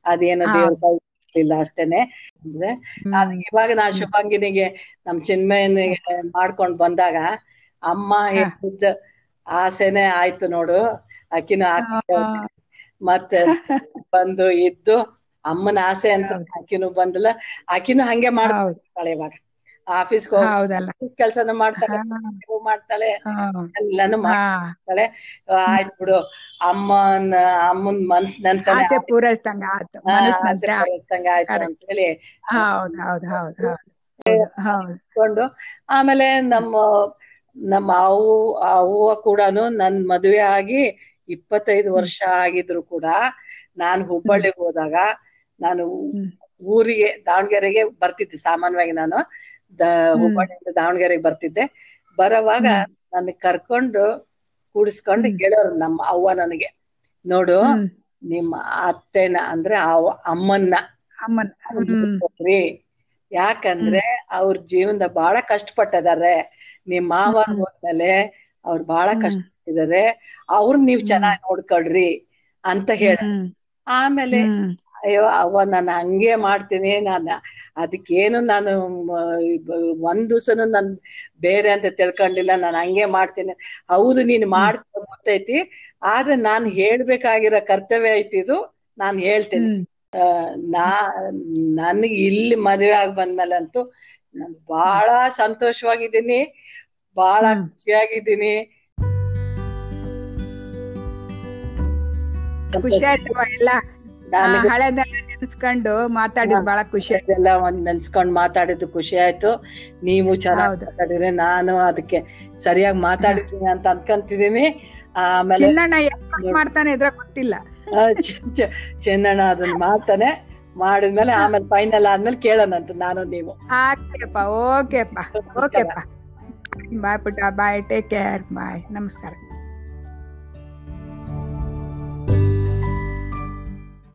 Speaker 3: ಅದೇನೋ ದೇವ್ರ ಕೈ ಬಿಡ್ಲಿಲ್ಲ ಅಷ್ಟೇನೆ. ಅಂದ್ರೆ ಅದ್ ಇವಾಗ ನಾ ಶುಭಾಂಗಿನಿಗೆ ನಮ್ ಚಿನ್ಮಯನ್ ಮಾಡ್ಕೊಂಡ್ ಬಂದಾಗ ಅಮ್ಮ ಹೇಳಿದ್ದ ಆಸೆನೆ ಆಯ್ತು ನೋಡು. ಅಕ್ಕಿನ ಮತ್ತೆ ಬಂದು ಇದ್ದು ಅಮ್ಮನ ಆಸೆ ಅಂತ ಆಕಿನು ಬಂದಲ್ಲ. ಆಕಿನೂ ಹಂಗೆ ಮಾಡ್ತಾಳೆ ಇವಾಗ.
Speaker 2: ಆಫೀಸ್
Speaker 3: ಆಫೀಸ್ ಕೆಲ್ಸನ ಮಾಡ್ತಾಳೆ ಮಾಡ್ತಾಳೆ ಎಲ್ಲಾನು ಮಾಡ್ತಾಳೆ. ಆಯ್ತು ಬಿಡು. ಅಮ್ಮನ ಅಮ್ಮನ್ ಮನ್ಸ್
Speaker 2: ಆಸೆ ಪೂರೈಸ್ದಂಗ ಆಯ್ತು.
Speaker 3: ಅಂತ ಹೇಳಿ.
Speaker 2: ಹೌದು ಹೌದು ಹೌದು ಹೌದು. ಹೌದು.
Speaker 3: ಕೊಂಡು ಆಮೇಲೆ ನಮ್ಮ ನಮ್ಮ ಅವು ಅವ್ವ ಕೂಡನು ನನ್ ಮದುವೆ ಆಗಿ ಇಪ್ಪತ್ತೈದು ವರ್ಷ ಆಗಿದ್ರು ಕೂಡ ನಾನ್ ಹುಬ್ಬಳ್ಳಿಗೆ ಹೋದಾಗ ನಾನು ಊರಿಗೆ ದಾವಣಗೆರೆಗೆ ಬರ್ತಿದ್ದೆ ಸಾಮಾನ್ಯವಾಗಿ ನಾನು. ಹುಬ್ಬಳ್ಳಿಯಿಂದ ದಾವಣಗೆರೆಗೆ ಬರ್ತಿದ್ದೆ. ಬರೋವಾಗ ನನ್ ಕರ್ಕೊಂಡು ಕೂಡಿಸ್ಕೊಂಡು ಗೆಳೆಯರು ನಮ್ಮ ಅವ್ವ ನನಗೆ. ನೋಡು. ನಿಮ್ಮ ಅತ್ತೆನ ಅಂದ್ರೆ ಅವ ಅಮ್ಮನ್ನ.
Speaker 2: ಅಮ್ಮನ್
Speaker 3: ಯಾಕಂದ್ರೆ ಅವ್ರ ಜೀವನದ ಬಹಳ ಕಷ್ಟಪಟ್ಟಿದ್ದಾರೆ. ನಿಮ್ ಮಾವ. ಹೋದ್ಮೇಲೆ ಅವ್ರು ಬಹಳ
Speaker 2: ಕಷ್ಟ
Speaker 3: ಕಷ್ಟಪಟ್ಟಿದ್ದಾರೆ. ಅವ್ರನ್ನ ನೀವ್ ಚೆನ್ನಾಗಿ ನೋಡ್ಕೊಳ್ರಿ ಅಂತ ಹೇಳ ಆಮೇಲೆ. ಅಯ್ಯೋ ಅವ್ವ ನಾನು ಹಂಗೆ ಮಾಡ್ತೀನಿ ನಾನು ಅದಕ್ಕೇನು ನಾನು ಒಂದ್ ದಿವ್ಸನು ನಾನ್ ಬೇರೆ ಅಂತ ತಿಳ್ಕೊಂಡಿಲ್ಲ ನಾನು ಹಂಗೆ ಮಾಡ್ತೀನಿ. ಹೌದು ನೀನ್ ಮಾಡ್ತಾ ಗೊತ್ತೈತಿ ಆದ್ರೆ ನಾನ್ ಹೇಳ್ಬೇಕಾಗಿರೋ ಕರ್ತವ್ಯ ಐತಿ ಇದು ನಾನ್ ಹೇಳ್ತೀನಿ.
Speaker 2: ಆ
Speaker 3: ನಾ ನನಗೆ ಇಲ್ಲಿ ಮದುವೆ ಆಗಿ ಬಂದ್ಮೇಲೆ ಅಂತೂ ನಾನು ಬಹಳ ಸಂತೋಷವಾಗಿದ್ದೀನಿ ಬಹಳ ಖುಷಿಯಾಗಿದ್ದೀನಿ.
Speaker 2: ಖುಷಿ ಆಯ್ತಮ್ಮ ಎಲ್ಲ. ಹಳೆದೆಲ್ಲ ನೆನ್ಸ್ಕೊಂಡು ಮಾತಾಡಿದ್ ಬಹಳ ಖುಷಿ ಆಯ್ತು.
Speaker 3: ಇದೆಲ್ಲ ಒಂದ್ ನೆನ್ಸ್ಕೊಂಡ್ ಮಾತಾಡಿದ್ದು ಖುಷಿ ಆಯ್ತು. ನೀವು ಚೆನ್ನಾಗಿ ಮಾತಾಡಿದ್ರೆ ನಾನು ಅದಕ್ಕೆ ಸರಿಯಾಗಿ ಮಾತಾಡಿದ್ದೀನಿ ಅಂತ ಅನ್ಕೊಂತಿದೀನಿ ಆಮೇಲೆ
Speaker 2: ಮಾಡ್ತಾನೆ ಇದ್ರ ಗೊತ್ತಿಲ್ಲ.
Speaker 3: ಚೆನ್ನಣ್ಣ ಅದನ್ನ ಮಾಡ್ತಾನೆ. ಮಾಡಿದ್ಮೇಲೆ ಆಮೇಲೆ ಫೈನಲ್ ಆದ್ಮೇಲೆ ಕೇಳೋಣಂತ ನಾನು ನೀವು.
Speaker 2: ಓಕೆಪ್ಪ ಓಕೆಪ್ಪ ಓಕೆಪ್ಪ. ಬಾಯ್ ಪುಟ್ಟ ಬಾಯ್ ಟೇಕ್ ಕೇರ್ ಬಾಯ್ ನಮಸ್ಕಾರ.